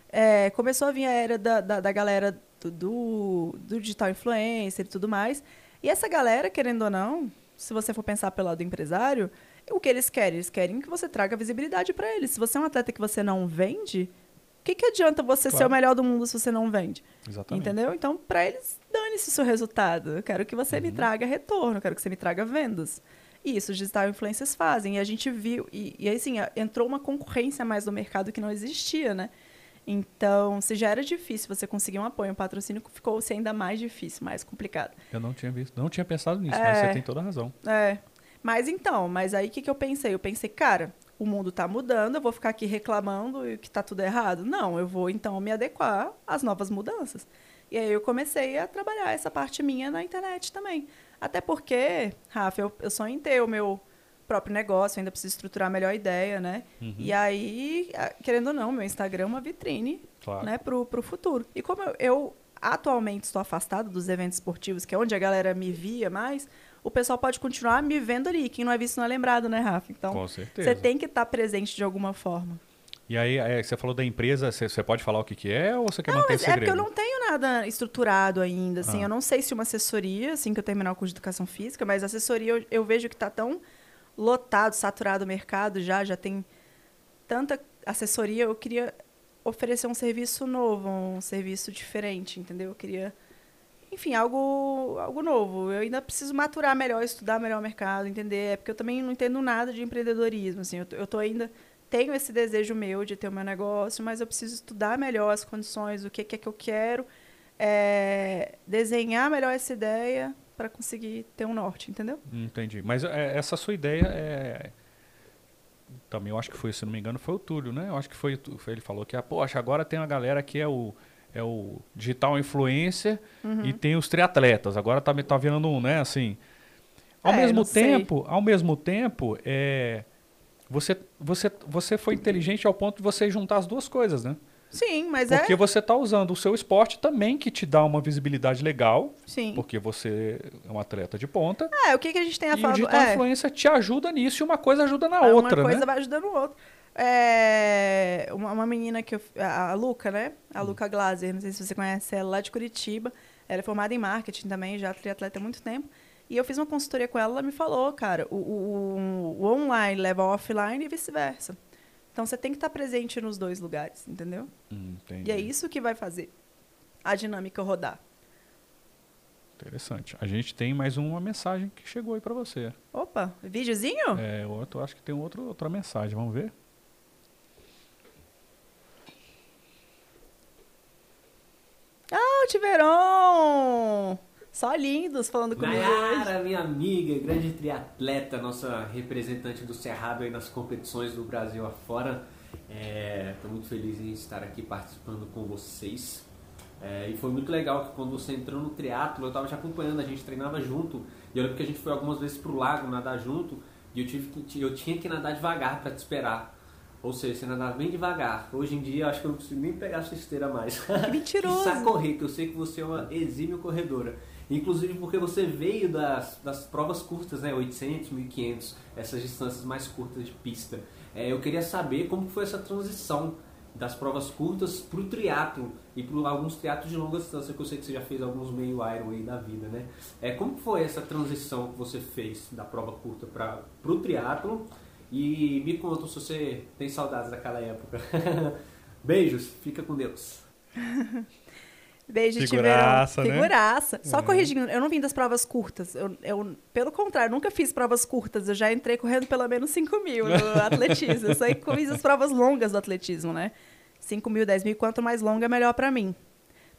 é, começou a vir a era da, da, da galera do, do, do digital influencer e tudo mais. E essa galera, querendo ou não, se você for pensar pelo lado do empresário, o que eles querem? Eles querem que você traga visibilidade para eles. Se você é um atleta que você não vende, que, que adianta você ser Claro. o melhor do mundo se você não vende? Exatamente. Entendeu? Então, para eles, dane-se o seu resultado. Eu quero que você me traga retorno, eu quero que você me traga vendas. E isso os digital influencers fazem. E a gente viu, e, e aí, assim, a- entrou uma concorrência mais no mercado que não existia, né? Então, se já era difícil você conseguir um apoio, um patrocínio, ficou-se ainda mais difícil, mais complicado. Eu não tinha visto, não tinha pensado nisso, É. mas você tem toda a razão. É. Mas então, mas aí o que, que eu pensei? Eu pensei, cara, o mundo tá mudando, eu vou ficar aqui reclamando e que tá tudo errado? Não, eu vou então me adequar às novas mudanças. E aí eu comecei a trabalhar essa parte minha na internet também. Até porque, Rafa, eu, eu sonho em ter o meu próprio negócio, ainda preciso estruturar melhor a ideia, né? Uhum. E aí, querendo ou não, meu Instagram é uma vitrine Claro. né, pro, pro futuro. E como eu, eu atualmente estou afastada dos eventos esportivos, que é onde a galera me via mais, o pessoal pode continuar me vendo ali. Quem não é visto não é lembrado, né, Rafa? Então, Com certeza. você tem que estar presente de alguma forma. E aí, é, você falou da empresa, você, pode falar o que, que é ou você quer Não, manter mas é segredo? porque eu não tenho nada estruturado ainda, assim. Ah. Eu não sei se uma assessoria, assim que eu terminar o curso de educação física, mas assessoria eu, eu vejo que está tão lotado, saturado o mercado já, já tem tanta assessoria. Eu queria oferecer um serviço novo, um serviço diferente, entendeu? Eu queria, enfim, algo, algo novo. Eu ainda preciso maturar melhor, estudar melhor o mercado, entender. É porque eu também não entendo nada de empreendedorismo, assim. Eu, eu tô ainda tenho esse desejo meu de ter o meu negócio, mas eu preciso estudar melhor as condições, o que, que é que eu quero, é, desenhar melhor essa ideia para conseguir ter um norte, entendeu? Entendi. Mas é, essa sua ideia é. Também eu acho que foi, se não me engano, foi o Túlio, né? Eu acho que foi ele falou que, ah, poxa, agora tem uma galera que é o, é o digital influencer Uhum. e tem os triatletas. Agora tá, tá virando um, né? Assim. Ao É, mesmo não sei. tempo, ao mesmo tempo, é, você, você, você foi inteligente ao ponto de você juntar as duas coisas, né? Sim, mas Porque é. você está usando o seu esporte também que te dá uma visibilidade legal, Sim. porque você é um atleta de ponta. É, o que, que a gente tem a E o falar? digital é, influência te ajuda nisso e uma coisa ajuda na uma outra, coisa né? vai ajudando o outro. É, uma, uma menina que eu, a a Luca, né? A Hum. Luca Glaser, não sei se você conhece ela, lá de Curitiba. Ela é formada em marketing também, já triatleta há muito tempo. E eu fiz uma consultoria com ela, ela me falou, cara, o, o, o- online leva ao offline e vice-versa. Então você tem que estar presente nos dois lugares, entendeu? Entendi. E é isso que vai fazer a dinâmica rodar. Interessante. A gente tem mais uma mensagem que chegou aí para você. Opa, videozinho? É, outro, acho que tem outro, outra mensagem. Vamos ver? Tiveron! Só lindos falando comigo hoje. Nayara, minha amiga, grande triatleta, nossa representante do Cerrado aí nas competições do Brasil afora. Estou muito feliz em estar aqui participando com vocês. É, e foi muito legal que quando você entrou no triatlo, eu estava te acompanhando, a gente treinava junto. E eu lembro que a gente foi algumas vezes pro lago nadar junto e eu, tive que, eu tinha que nadar devagar para te esperar. Ou seja, você nadava bem devagar. Hoje em dia, acho que eu não consigo nem pegar a sua esteira mais. Que mentiroso. Quiçá correr, que eu sei que você é uma exímia corredora. Inclusive porque você veio das, das provas curtas, né? 800, 1500, essas distâncias mais curtas de pista. É, eu queria saber como foi essa transição das provas curtas para o triatlo e para alguns triatlos de longa distância, que eu sei que você já fez alguns meio Iron aí da vida, né? É, como foi essa transição que você fez da prova curta para o triatlo? E me conta se você tem saudades daquela época. Beijos, fica com Deus. Beijo, Figuraça, Tiverão. né? Figuraça. Só É. corrigindo, eu não vim das provas curtas. Eu, eu, pelo contrário, nunca fiz provas curtas. Eu já entrei correndo pelo menos 5 mil no atletismo. Eu só fiz as provas longas do atletismo, né? 5 mil, 10 mil, quanto mais longa, melhor pra mim.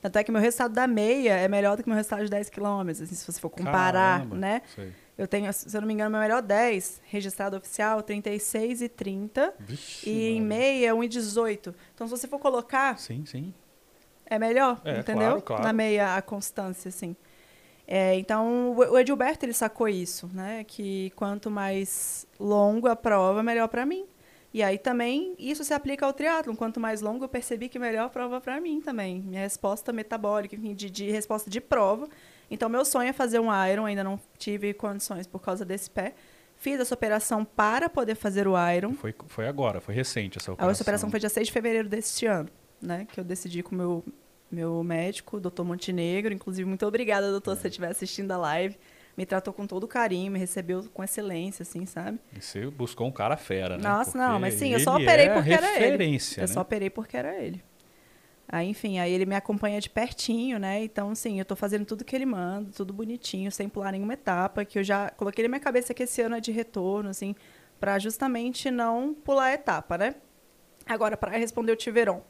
Tanto é que meu resultado da meia é melhor do que meu resultado de 10 quilômetros, assim, se você for comparar, Caramba, né? sei. Eu tenho, se eu não me engano, meu melhor 10, registrado oficial, 36 e 30. Vixe, E em Maria. meia, 1 e 18. Então, se você for colocar, Sim, sim. é melhor, É, entendeu? claro, claro. Na meia, a constância, assim. É, então, o o Edilberto, ele sacou isso, né? Que quanto mais longo a prova, melhor para mim. E aí também, isso se aplica ao triatlon. Quanto mais longo, eu percebi que melhor a prova para mim também. Minha resposta metabólica, enfim, de, de resposta de prova. Então, meu sonho é fazer um Iron. Ainda não tive condições por causa desse pé. Fiz essa operação para poder fazer o Iron. Foi, foi agora, foi recente essa operação. essa operação foi dia 6 de fevereiro deste ano, né? Que eu decidi com o meu, meu médico, doutor Montenegro. Inclusive, muito obrigada, doutor, se você estiver assistindo a live. Me tratou com todo carinho, me recebeu com excelência, assim, sabe? E Você buscou um cara fera, né? Nossa, não, Porque mas sim, eu só operei é porque era ele. referência, Eu né? só operei porque era ele. Aí, enfim, aí ele me acompanha de pertinho, né? Então, sim, eu tô fazendo tudo que ele manda, tudo bonitinho, sem pular nenhuma etapa, que eu já coloquei na minha cabeça que esse ano é de retorno, assim, para justamente não pular a etapa, né? Agora, para responder o Tiveron.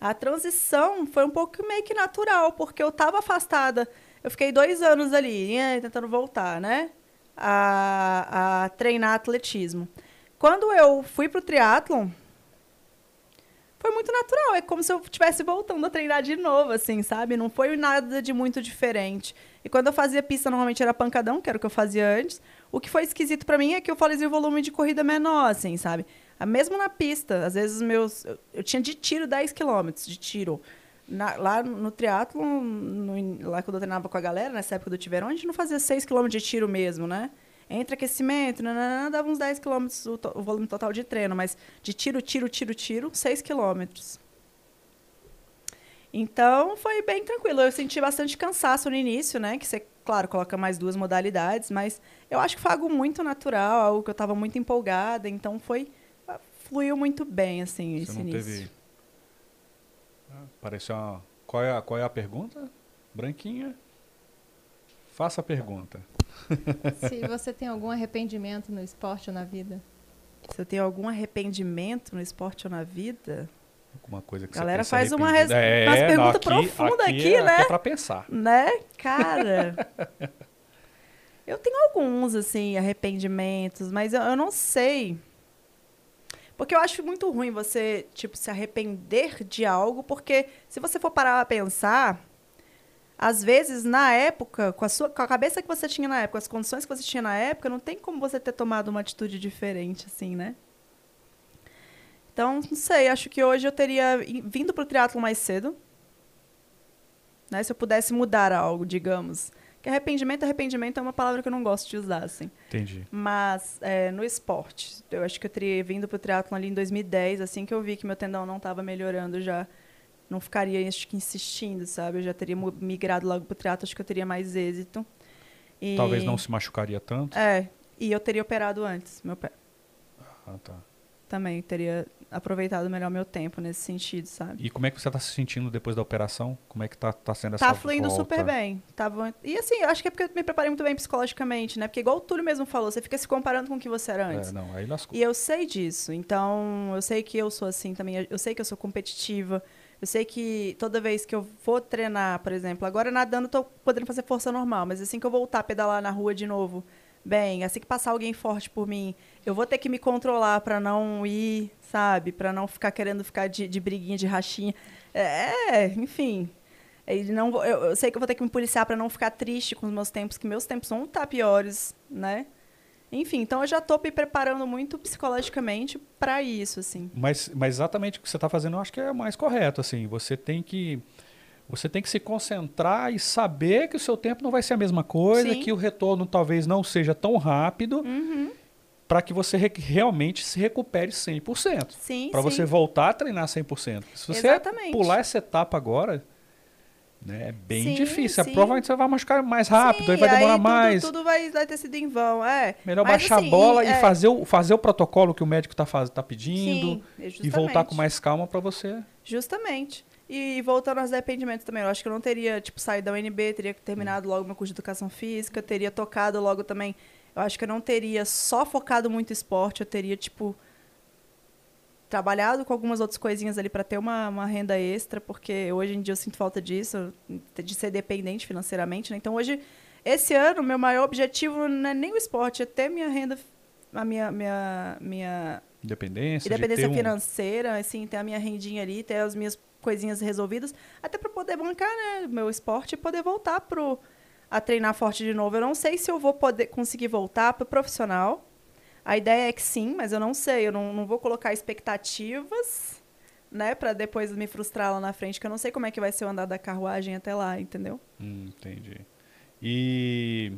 A transição foi um pouco meio que natural, porque eu estava afastada. Eu fiquei dois anos ali, tentando voltar, né? A, a treinar atletismo. Quando eu fui pro triatlon, foi muito natural. É como se eu estivesse voltando a treinar de novo, assim, sabe? Não foi nada de muito diferente. E quando eu fazia pista, normalmente era pancadão, que era o que eu fazia antes. O que foi esquisito pra mim é que eu fazia o volume de corrida menor, assim, sabe? Ah, Mesmo na pista, às vezes meus... Eu, eu tinha de tiro 10 quilômetros, de tiro. Na- lá no triatlo, no, lá quando eu treinava com a galera, nessa época do Tiverão, a gente não fazia 6 quilômetros de tiro mesmo, né? Entre aquecimento, nananã, dava uns 10 quilômetros o, o volume total de treino, mas de tiro, tiro, tiro, tiro, 6 quilômetros. Então, foi bem tranquilo. Eu senti bastante cansaço no início, né? Que você, claro, coloca mais duas modalidades, mas eu acho que foi algo muito natural, algo que eu estava muito empolgada, então foi fluiu muito bem, assim, Você esse não início. teve. Ah, Pareceu uma. Qual é, a, qual é a pergunta? Branquinha? Faça a pergunta. Se você tem algum arrependimento no esporte ou na vida? Se eu tenho algum arrependimento no esporte ou na vida, Alguma coisa que Galera você faz uma res- umas não, perguntas aqui- profundas aqui, aqui, é, né? Aqui é pra pensar. né? Cara. eu tenho alguns, assim, arrependimentos, mas eu, eu não sei. Porque eu acho muito ruim você, tipo, se arrepender de algo, porque se você for parar a pensar, às vezes, na época, com a, sua, com a cabeça que você tinha na época, as condições que você tinha na época, não tem como você ter tomado uma atitude diferente, assim, né? Então, não sei, acho que hoje eu teria vindo pro triatlo mais cedo, né? Se eu pudesse mudar algo, digamos. Que arrependimento, arrependimento é uma palavra que eu não gosto de usar, assim. Entendi. Mas é, no esporte, eu acho que eu teria vindo pro triatlon ali em 2010, assim que eu vi que meu tendão não estava melhorando, já não ficaria acho que insistindo, sabe? Eu já teria migrado logo pro triatlo, acho que eu teria mais êxito. E- Talvez não se machucaria tanto. É, e eu teria operado antes, meu pé. Ah, tá. Também teria aproveitado melhor meu tempo nesse sentido, sabe? E como é que você está se sentindo depois da operação? Como é que tá, tá sendo essa Tá fluindo volta? super bem. Tava... E assim, eu acho que é porque eu me preparei muito bem psicologicamente, né? Porque igual o Túlio mesmo falou, você fica se comparando com o que você era antes. É, não, aí lascou. E eu sei disso. Então, eu sei que eu sou assim também. Eu sei que eu sou competitiva. Eu sei que toda vez que eu vou treinar, por exemplo, agora nadando, eu tô podendo fazer força normal, mas assim que eu voltar a pedalar na rua de novo, bem, assim que passar alguém forte por mim, eu vou ter que me controlar para não ir, sabe? Para não ficar querendo ficar de, de briguinha, de rachinha. É, enfim. E não eu, eu sei que eu vou ter que me policiar para não ficar triste com os meus tempos, que meus tempos vão estar piores, né? Enfim, então eu já tô me preparando muito psicologicamente para isso, assim. Mas, mas exatamente o que você está fazendo, eu acho que é mais correto. Assim, você tem que você tem que se concentrar e saber que o seu tempo não vai ser a mesma coisa, Sim. que o retorno talvez não seja tão rápido, Uhum. para que você re- realmente se recupere 100%. Sim, Para você voltar a treinar 100%. Se você Exatamente. pular essa etapa agora, né, é bem Sim, difícil. sim. Provavelmente você vai machucar mais rápido, aí Sim, vai demorar tudo- mais. Tudo, vai, vai ter sido em vão, é. Melhor Mas, baixar assim, a bola e, é, fazer, o, fazer o protocolo que o médico está tá pedindo Sim, e voltar com mais calma para você. Justamente. E voltando aos arrependimentos também, eu acho que eu não teria, tipo, saído da UNB, teria terminado logo meu curso de educação física, teria tocado logo também. Eu acho que eu não teria só focado muito esporte, eu teria, tipo, trabalhado com algumas outras coisinhas ali para ter uma, uma renda extra, porque hoje em dia eu sinto falta disso, de ser dependente financeiramente, né? Então hoje, esse ano, meu maior objetivo não é nem o esporte, é ter minha renda, a minha, minha, minha Independência, de independência ter um- financeira, assim, ter a minha rendinha ali, ter as minhas coisinhas resolvidas, até para poder bancar, né, meu esporte e poder voltar pro a treinar forte de novo. Eu não sei se eu vou poder conseguir voltar pro profissional. A ideia é que sim, mas eu não sei, eu não, não vou colocar expectativas, né, para depois me frustrar lá na frente, que eu não sei como é que vai ser o andar da carruagem até lá, entendeu? Hum, entendi. E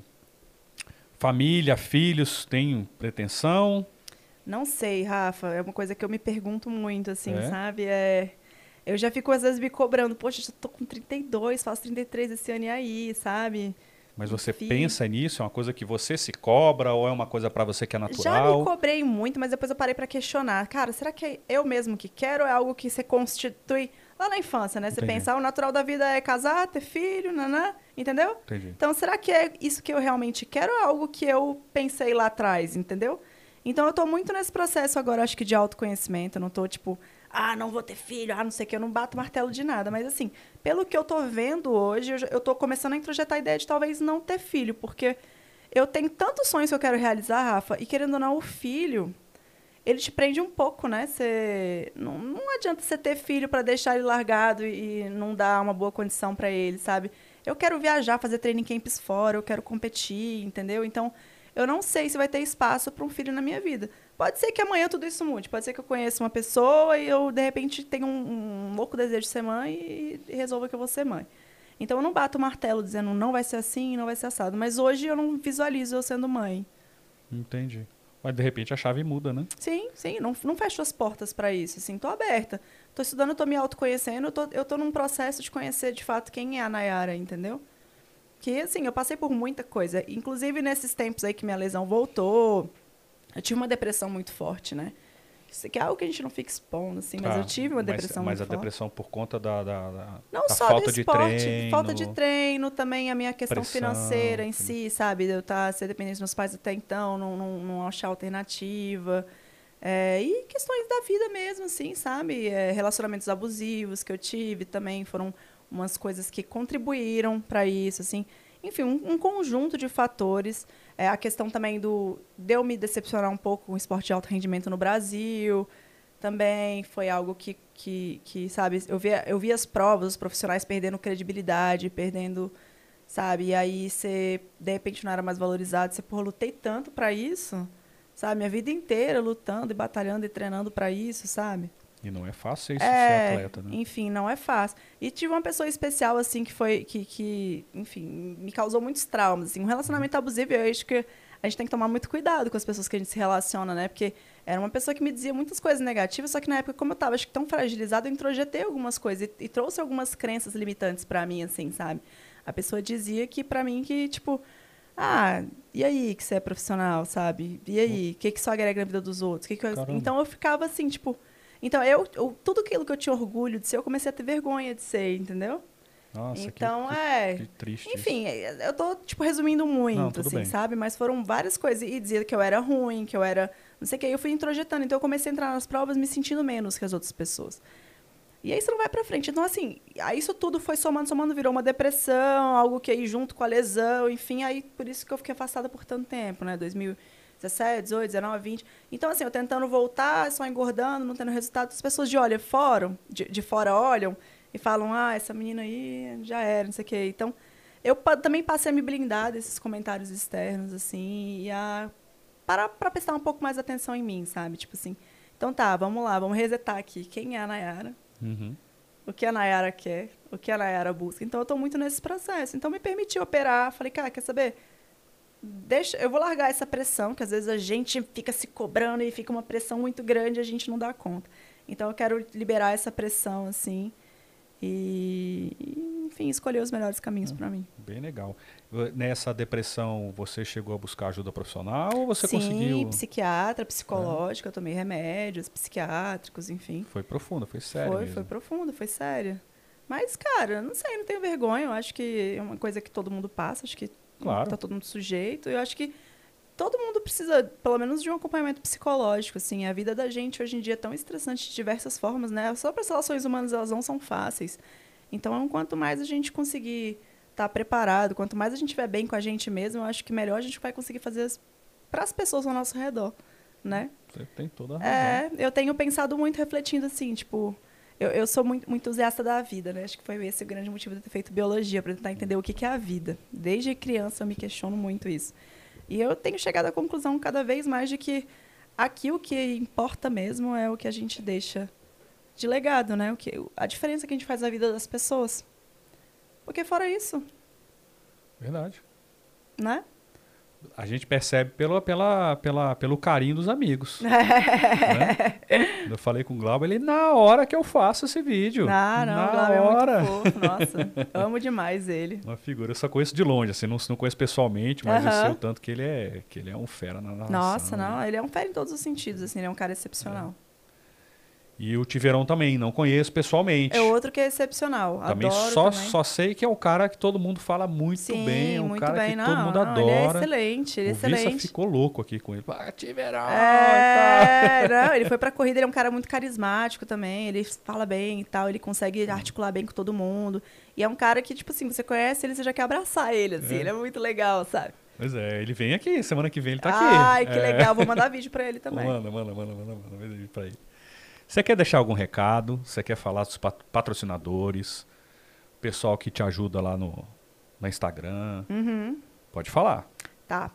família, filhos, tem pretensão? Não sei, Rafa. É uma coisa que eu me pergunto muito, assim, É? sabe? É... Eu já fico, às vezes, me cobrando. Poxa, eu tô com 32, faço 33 esse ano e aí, sabe? Mas você Filho. pensa nisso? É uma coisa que você se cobra ou é uma coisa para você que é Já natural? me cobrei muito, mas depois eu parei pra questionar. Cara, será que é eu mesmo que quero ou é algo que você constitui lá na infância, né? Você Entendi. pensar, o natural da vida é casar, ter filho, nanã, entendeu? Entendi. Então, será que é isso que eu realmente quero ou é algo que eu pensei lá atrás, entendeu? Então, eu tô muito nesse processo agora, acho que de autoconhecimento. Eu não tô, tipo, ah, não vou ter filho, ah, não sei o que, eu não bato martelo de nada. Mas, assim, pelo que eu tô vendo hoje, eu, tô começando a introjetar a ideia de talvez não ter filho, porque eu tenho tantos sonhos que eu quero realizar, Rafa, e querendo ou não, o filho, ele te prende um pouco, né? Você não, não adianta você ter filho para deixar ele largado e, e não dar uma boa condição para ele, sabe? Eu quero viajar, fazer training camps fora, eu quero competir, entendeu? Então, eu não sei se vai ter espaço para um filho na minha vida. Pode ser que amanhã tudo isso mude. Pode ser que eu conheça uma pessoa e eu, de repente, tenha um, um louco desejo de ser mãe e, e resolva que eu vou ser mãe. Então, eu não bato o martelo dizendo não vai ser assim, não vai ser assado. Mas hoje eu não visualizo eu sendo mãe. Entendi. Mas de repente a chave muda, né? Sim, sim, não, não fecho as portas para isso, assim, tô aberta. Tô estudando, tô me autoconhecendo, eu tô, eu tô num processo de conhecer de fato quem é a Nayara, entendeu? Que, assim, eu passei por muita coisa. Inclusive, nesses tempos aí que minha lesão voltou, eu tive uma depressão muito forte, né? Isso aqui é algo que a gente não fica expondo, assim, mas Tá, eu tive uma depressão mas, mas muito a forte. depressão por conta da, da, da- Não da só falta do de esporte, treino. falta de treino, também a minha questão pressão, financeira em si, sabe? De eu estar ser dependente dos meus pais até então, não, não, não achar alternativa. É, e questões da vida mesmo, assim, sabe? É, relacionamentos abusivos que eu tive também foram umas coisas que contribuíram para isso, assim. Enfim, um, um conjunto de fatores. É, a questão também do de eu me decepcionar um pouco com o esporte de alto rendimento no Brasil também foi algo que, que, que sabe, eu via, eu via as provas, os profissionais perdendo credibilidade, perdendo, sabe, e aí você, de repente, não era mais valorizado, você, pô, lutei tanto para isso, sabe, minha vida inteira lutando e batalhando e treinando para isso, sabe. E não é fácil isso É, ser atleta, né? Enfim, não é fácil. E tive uma pessoa especial, assim, que foi, que, que, enfim, me causou muitos traumas, assim, um relacionamento abusivo, eu acho que a gente tem que tomar muito cuidado com as pessoas que a gente se relaciona, né, porque era uma pessoa que me dizia muitas coisas negativas, só que na época, como eu tava, acho que tão fragilizada, eu introjetei algumas coisas e, e trouxe algumas crenças limitantes para mim, assim, sabe? A pessoa dizia que para mim que, tipo, ah, e aí que você é profissional, sabe? E aí, o que que isso agrega na vida dos outros? Que que eu-. Então eu ficava assim, tipo, então eu, eu- tudo aquilo que eu tinha orgulho de ser, eu comecei a ter vergonha de ser, entendeu? Nossa, então que, é, que triste. isso. enfim, eu tô, tipo, resumindo muito, Não, assim, bem. sabe? Mas foram várias coisas. E dizia que eu era ruim, que eu era. Não sei o que. Eu fui introjetando. Então eu comecei a entrar nas provas me sentindo menos que as outras pessoas. E aí isso não vai pra frente. Então, assim, aí isso tudo foi somando, somando, virou uma depressão, algo que aí junto com a lesão, enfim, aí por isso que eu fiquei afastada por tanto tempo, né? 2017, 18, 19, 20. Então, assim, eu tentando voltar, só engordando, não tendo resultado, as pessoas de olha fora, de, de fora olham e falam, ah, essa menina aí já era, não sei o quê. Então, eu também passei a me blindar desses comentários externos, assim, e a parar pra prestar um pouco mais atenção em mim, sabe? Tipo assim, então tá, vamos lá, vamos resetar aqui. Quem é a Nayara? Uhum. O que a Nayara quer? O que a Nayara busca? Então, eu tô muito nesse processo. Então, me permitiu operar. Falei, cara, quer saber? Deixa, eu vou largar essa pressão, que às vezes a gente fica se cobrando e fica uma pressão muito grande e a gente não dá conta. Então, eu quero liberar essa pressão, assim, e, enfim, escolher os melhores caminhos para mim. Bem legal. Nessa depressão, você chegou a buscar ajuda profissional ou você Sim, conseguiu? psiquiatra, psicológica, eu tomei remédios psiquiátricos, enfim. Foi profunda, foi sério foi, mesmo. foi profundo, foi sério. Mas, cara, não sei, não tenho vergonha. Eu acho que é uma coisa que todo mundo passa, acho que Claro. tá todo mundo sujeito. Eu acho que todo mundo precisa, pelo menos, de um acompanhamento psicológico, assim. A vida da gente hoje em dia é tão estressante de diversas formas, né? Só para as relações humanas elas não são fáceis. Então, quanto mais a gente conseguir estar preparado, quanto mais a gente estiver bem com a gente mesmo, eu acho que melhor a gente vai conseguir fazer para as pessoas ao nosso redor, né? Você tem toda a razão. É, eu tenho pensado muito, refletindo assim, tipo, eu, eu sou muito, muito entusiasta da vida, né? Acho que foi esse o grande motivo de eu ter feito biologia, para tentar entender o que, que é a vida. Desde criança eu me questiono muito isso. E eu tenho chegado à conclusão cada vez mais de que aqui o que importa mesmo é o que a gente deixa de legado, né? O que, a diferença que a gente faz na vida das pessoas. Porque fora isso, Verdade. né? A gente percebe pelo, pela, pela, pelo carinho dos amigos. né? Eu falei com o Glauber, ele, na hora que eu faço esse vídeo. Ah, não, na Glauber hora. é muito fofo, nossa. amo demais ele. Uma figura, eu só conheço de longe, assim, não, não conheço pessoalmente, mas eu sei o tanto que ele é, que ele é um fera na narração. Nossa, né? não, ele é um fera em todos os sentidos, assim, ele é um cara excepcional. E o Tiverão também, não conheço pessoalmente. É outro que é excepcional. também Adoro só, também. só sei que é o cara que todo mundo fala muito Sim, bem, é um muito cara bem. que não, todo mundo não, Ele é adora. excelente, ele é o Vissa excelente. ficou louco aqui com ele. Ah, Tiverão! tá. É, não, ele foi pra corrida, ele é um cara muito carismático também, ele fala bem e tal, ele consegue articular bem com todo mundo. E é um cara que, tipo assim, você conhece ele, você já quer abraçar ele, assim, É. ele é muito legal, sabe? Pois é, ele vem aqui, semana que vem ele tá aqui. Ai, que É. legal, vou mandar vídeo pra ele também. Manda, manda, manda, manda, manda, manda vídeo pra ele. Você quer deixar algum recado? Você quer falar dos pat- patrocinadores? Pessoal que te ajuda lá no, no Instagram? Uhum. Pode falar. Tá.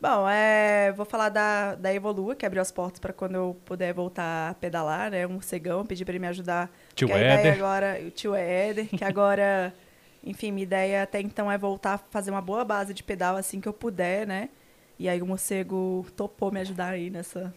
Bom, é, vou falar da, da Evolua, que abriu as portas para quando eu puder voltar a pedalar, né? Um morcegão, pedi para ele me ajudar. Tio Éder. agora, o tio Éder, que agora, enfim, minha ideia até então é voltar a fazer uma boa base de pedal assim que eu puder, né? E aí o morcego topou me ajudar aí nessa.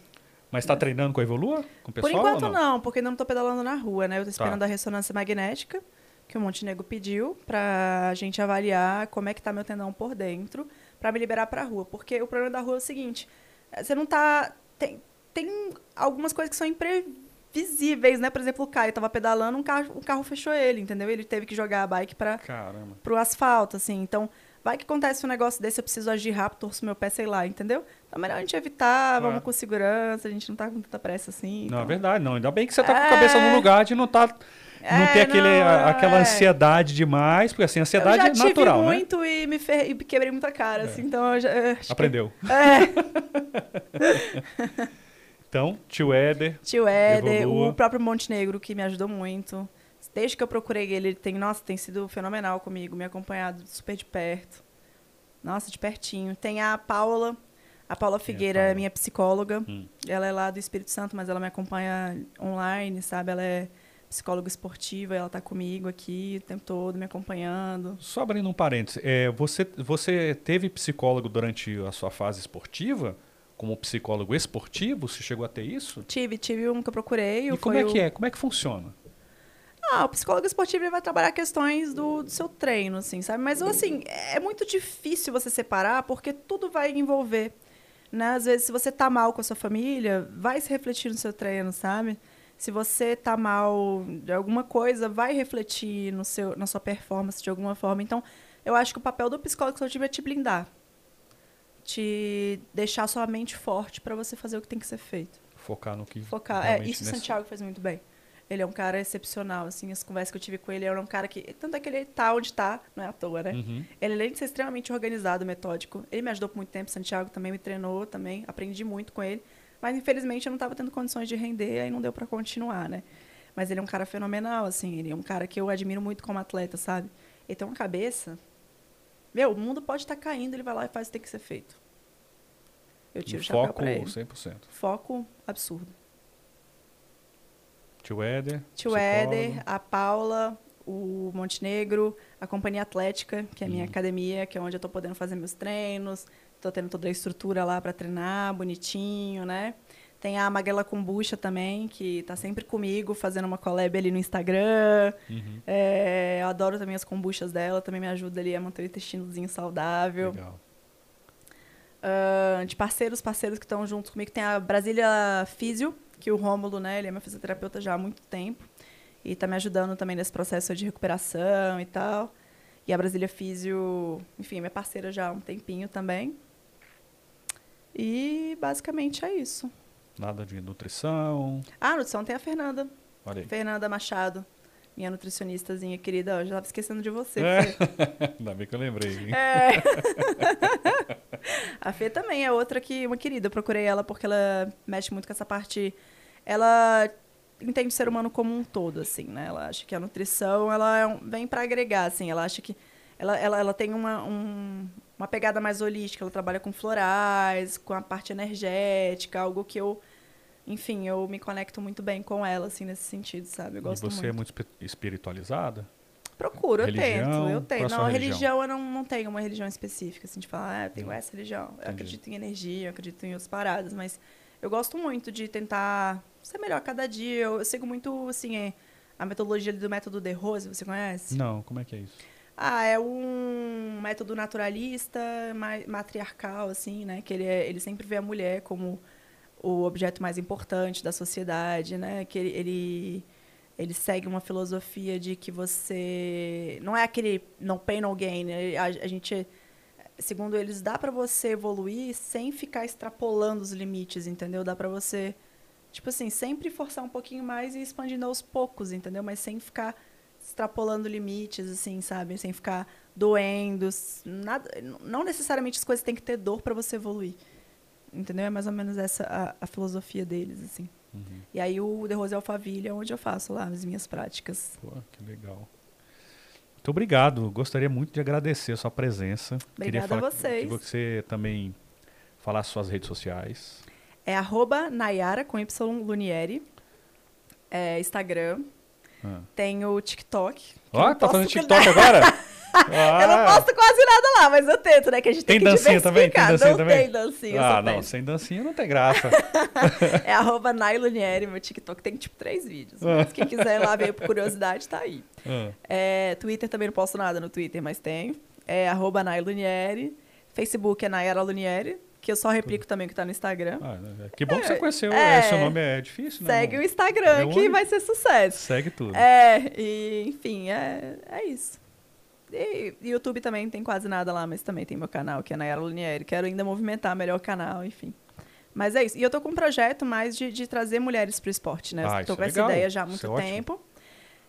Mas tá treinando com a Evolua? Com o Por pessoal enquanto ou não? não? porque ainda não tô pedalando na rua, né? Eu tô Tá. esperando a ressonância magnética, que o Montenegro pediu, pra gente avaliar como é que tá meu tendão por dentro, pra me liberar pra rua. Porque o problema da rua é o seguinte, eh, você não tá... Tem, tem algumas coisas que são imprevisíveis, né? Por exemplo, o Caio tava pedalando, um carro, o carro fechou ele, entendeu? Ele teve que jogar a bike Caramba. pro asfalto, assim. Então, vai que acontece um negócio desse, eu preciso agir rápido, torço meu pé, sei lá, entendeu? Então, melhor a gente evitar, vamos com segurança, a gente não tá com tanta pressa assim. Não, é então. verdade, não. Ainda bem que você tá com a É. cabeça no lugar de não tá. Não É, ter aquele, não, a- aquela é. ansiedade demais, porque assim, ansiedade eu já é tive natural, né? muito e me ferrei, e quebrei muita cara, assim, então eu já... eu acho que- Aprendeu. É, Então, tio Éder, tio Éder, o próprio Montenegro, que me ajudou muito. Desde que eu procurei ele, ele tem, nossa, tem sido fenomenal comigo, me acompanhado super de perto. Nossa, de pertinho. Tem a Paula, a Paula Figueira é Paula? minha psicóloga. Hum. Ela é lá do Espírito Santo, mas ela me acompanha online, sabe? Ela é psicóloga esportiva, ela tá comigo aqui o tempo todo, me acompanhando. só abrindo um parênteses, é, você, você teve psicólogo durante a sua fase esportiva? Como psicólogo esportivo? Você chegou a ter isso? Tive, tive um que eu procurei. E como é que é? Como é que funciona? Ah, o psicólogo esportivo ele vai trabalhar questões do, do seu treino, assim, sabe? Mas, assim, é muito difícil você separar, porque tudo vai envolver, né? Às vezes, se você tá mal com a sua família, vai se refletir no seu treino, sabe? Se você tá mal de alguma coisa, vai refletir no seu, na sua performance de alguma forma. Então, eu acho que o papel do psicólogo esportivo é te blindar. Te deixar sua mente forte para você fazer o que tem que ser feito. Focar no que. Focar. É, isso o nesse- Santiago faz muito bem. Ele é um cara excepcional, assim, as conversas que eu tive com ele, ele é um cara que, tanto é que ele tá onde tá, não é à toa, né? Uhum. Ele, além de ser extremamente organizado, metódico, ele me ajudou por muito tempo, Santiago também me treinou, também, aprendi muito com ele, mas infelizmente eu não estava tendo condições de render, aí não deu para continuar, né? Mas ele é um cara fenomenal, assim, ele é um cara que eu admiro muito como atleta, sabe? Ele tem uma cabeça... Meu, o mundo pode estar caindo, ele vai lá e faz o que tem que ser feito. Eu tiro o chapéu Foco pra ele. 100%. Foco absurdo. Tio Éder. Tio. Éder, a Paula, o Montenegro, a Companhia Atlética, que é a minha Uhum. academia, que é onde eu tô podendo fazer meus treinos, tô tendo toda a estrutura lá para treinar, bonitinho, né? Tem a Magrela Kombucha também, que tá sempre comigo, fazendo uma collab ali no Instagram. Uhum. É, eu adoro também as kombuchas dela, também me ajuda ali a manter o intestinozinho saudável. Legal. Ah, de parceiros, parceiros que estão juntos comigo, tem a Brasília Físio, que o Rômulo, né, ele é meu fisioterapeuta já há muito tempo e está me ajudando também nesse processo de recuperação e tal. E a Brasília Físio, enfim, é minha parceira já há um tempinho também. E basicamente é isso. Nada de nutrição. Ah, nutrição tem a Fernanda, Olha aí. Fernanda Machado, minha nutricionistazinha querida. Eu já estava esquecendo de você. É. Fê. Ainda bem que eu lembrei. hein? É. a Fê também é outra que, uma querida. Eu procurei ela porque ela mexe muito com essa parte. Ela entende o ser humano como um todo, assim, né? Ela acha que a nutrição ela é um- vem para agregar, assim. Ela acha que ela, ela, ela tem uma, um- uma pegada mais holística. Ela trabalha com florais, com a parte energética, algo que eu, enfim, eu me conecto muito bem com ela, assim, nesse sentido, sabe? Eu E gosto você muito. é muito espi- espiritualizada? Procuro, eu Religião? tento, eu é a tenho. Não, religião? religião eu não, não tenho uma religião específica, assim, de falar, ah, eu tenho essa religião. Eu Entendi. acredito em energia, eu acredito em outras paradas, mas eu gosto muito de tentar ser melhor a cada dia. Eu, eu sigo muito, assim, é, a metodologia do método de Rose, você conhece? Não, como é que é isso? Ah, é um método naturalista, ma- matriarcal, assim, né? Que ele, é- ele sempre vê a mulher como o objeto mais importante da sociedade, né? Que ele, ele, ele segue uma filosofia de que você... Não é aquele no pain, no gain. né? A, a gente, segundo eles, dá para você evoluir sem ficar extrapolando os limites, entendeu? Dá para você, tipo assim, sempre forçar um pouquinho mais e expandindo aos poucos, entendeu? Mas sem ficar extrapolando limites, assim, sabe? Sem ficar doendo. Nada, não necessariamente as coisas têm que ter dor para você evoluir. Entendeu? É mais ou menos essa a, a filosofia deles, assim. Uhum. E aí o The Rose Alphaville é onde eu faço lá as minhas práticas. Pô, que legal. Muito obrigado. Gostaria muito de agradecer a sua presença. Obrigada Queria a falar vocês. Que você também falasse suas redes sociais. É arroba Nayara com Y Lunieri. É Instagram. Ah. Tem o TikTok. Ó, eu tá fazendo TikTok agora? Eu não posto quase nada lá, mas eu tento, né? Que a gente tem, Tem que dancinha também? Tem dancinha não também? tem dancinha, Ah, não, péssima. sem dancinha não tem graça. É arroba Nailonieri, meu TikTok tem tipo três vídeos. Ah. Mas quem quiser lá ver por curiosidade, tá aí. Ah, É, Twitter também não posto nada no Twitter, mas tem. É arroba Nailonieri. Facebook é Nayara Lunieri, que eu só replico também o que tá no Instagram. ah, que bom que você conheceu. É. é, seu nome é difícil, né? Segue o Instagram, É que vai ser sucesso. Segue tudo. É, e enfim, é, é isso. E YouTube também tem quase nada lá, mas também tem meu canal, que é Nayara Lunieri. Quero ainda movimentar melhor o canal, enfim. Mas é isso. E eu tô com um projeto mais de, de trazer mulheres pro esporte, né? Ah, isso tô é com essa legal. ideia já há Isso muito é ótimo. tempo.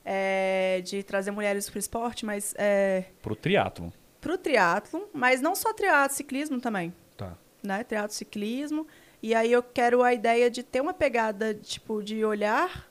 é, de trazer mulheres pro esporte, mas é, Pro triatlo. pro triatlo, mas não só triatlo, ciclismo também Tá. né? Teatro ciclismo. E aí eu quero a ideia de ter uma pegada, tipo, de olhar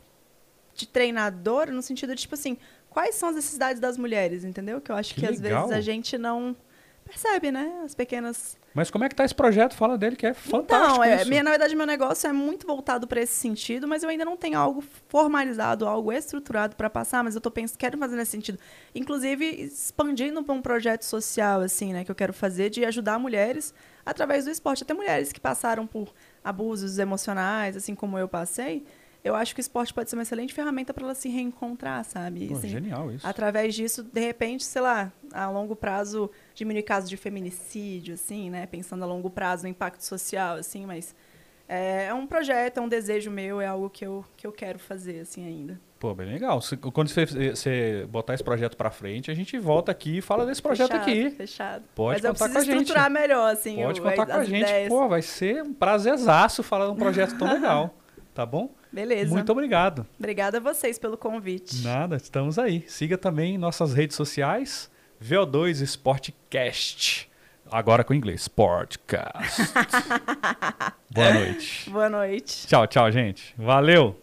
de treinador, no sentido de, tipo assim, quais são as necessidades das mulheres, entendeu? Que eu acho Que que, às vezes a gente não percebe, né? As pequenas. Mas como é que tá esse projeto? Fala dele que é fantástico então, é, minha, na verdade, meu negócio é muito voltado para esse sentido, mas eu ainda não tenho algo formalizado, algo estruturado para passar, mas eu tô pensando, quero fazer nesse sentido. Inclusive, expandindo para um projeto social, assim, né, que eu quero fazer de ajudar mulheres através do esporte. Até mulheres que passaram por abusos emocionais, assim como eu passei. Eu acho que o esporte pode ser uma excelente ferramenta para elas se reencontrar, sabe? Pô, Assim, genial isso. Através disso, de repente, sei lá, a longo prazo, diminuir casos de feminicídio, assim, né? Pensando a longo prazo no impacto social, assim, mas é, é um projeto, é um desejo meu, é algo que eu, que eu quero fazer, assim, ainda. Pô, bem legal. Quando você, você botar esse projeto pra frente, a gente volta aqui e fala desse projeto fechado, aqui. Fechado. Pode mas contar com a gente. estruturar melhor, assim, Pode o- contar as com a gente. ideias. Pô, vai ser um prazerzaço falar de um projeto tão legal. Tá bom? Beleza. Muito obrigado. Obrigada a vocês pelo convite. Nada, estamos aí. Siga também nossas redes sociais, VO2 Sportcast. Agora com inglês, Sportcast. Boa noite. Boa noite. Tchau, tchau, gente. Valeu!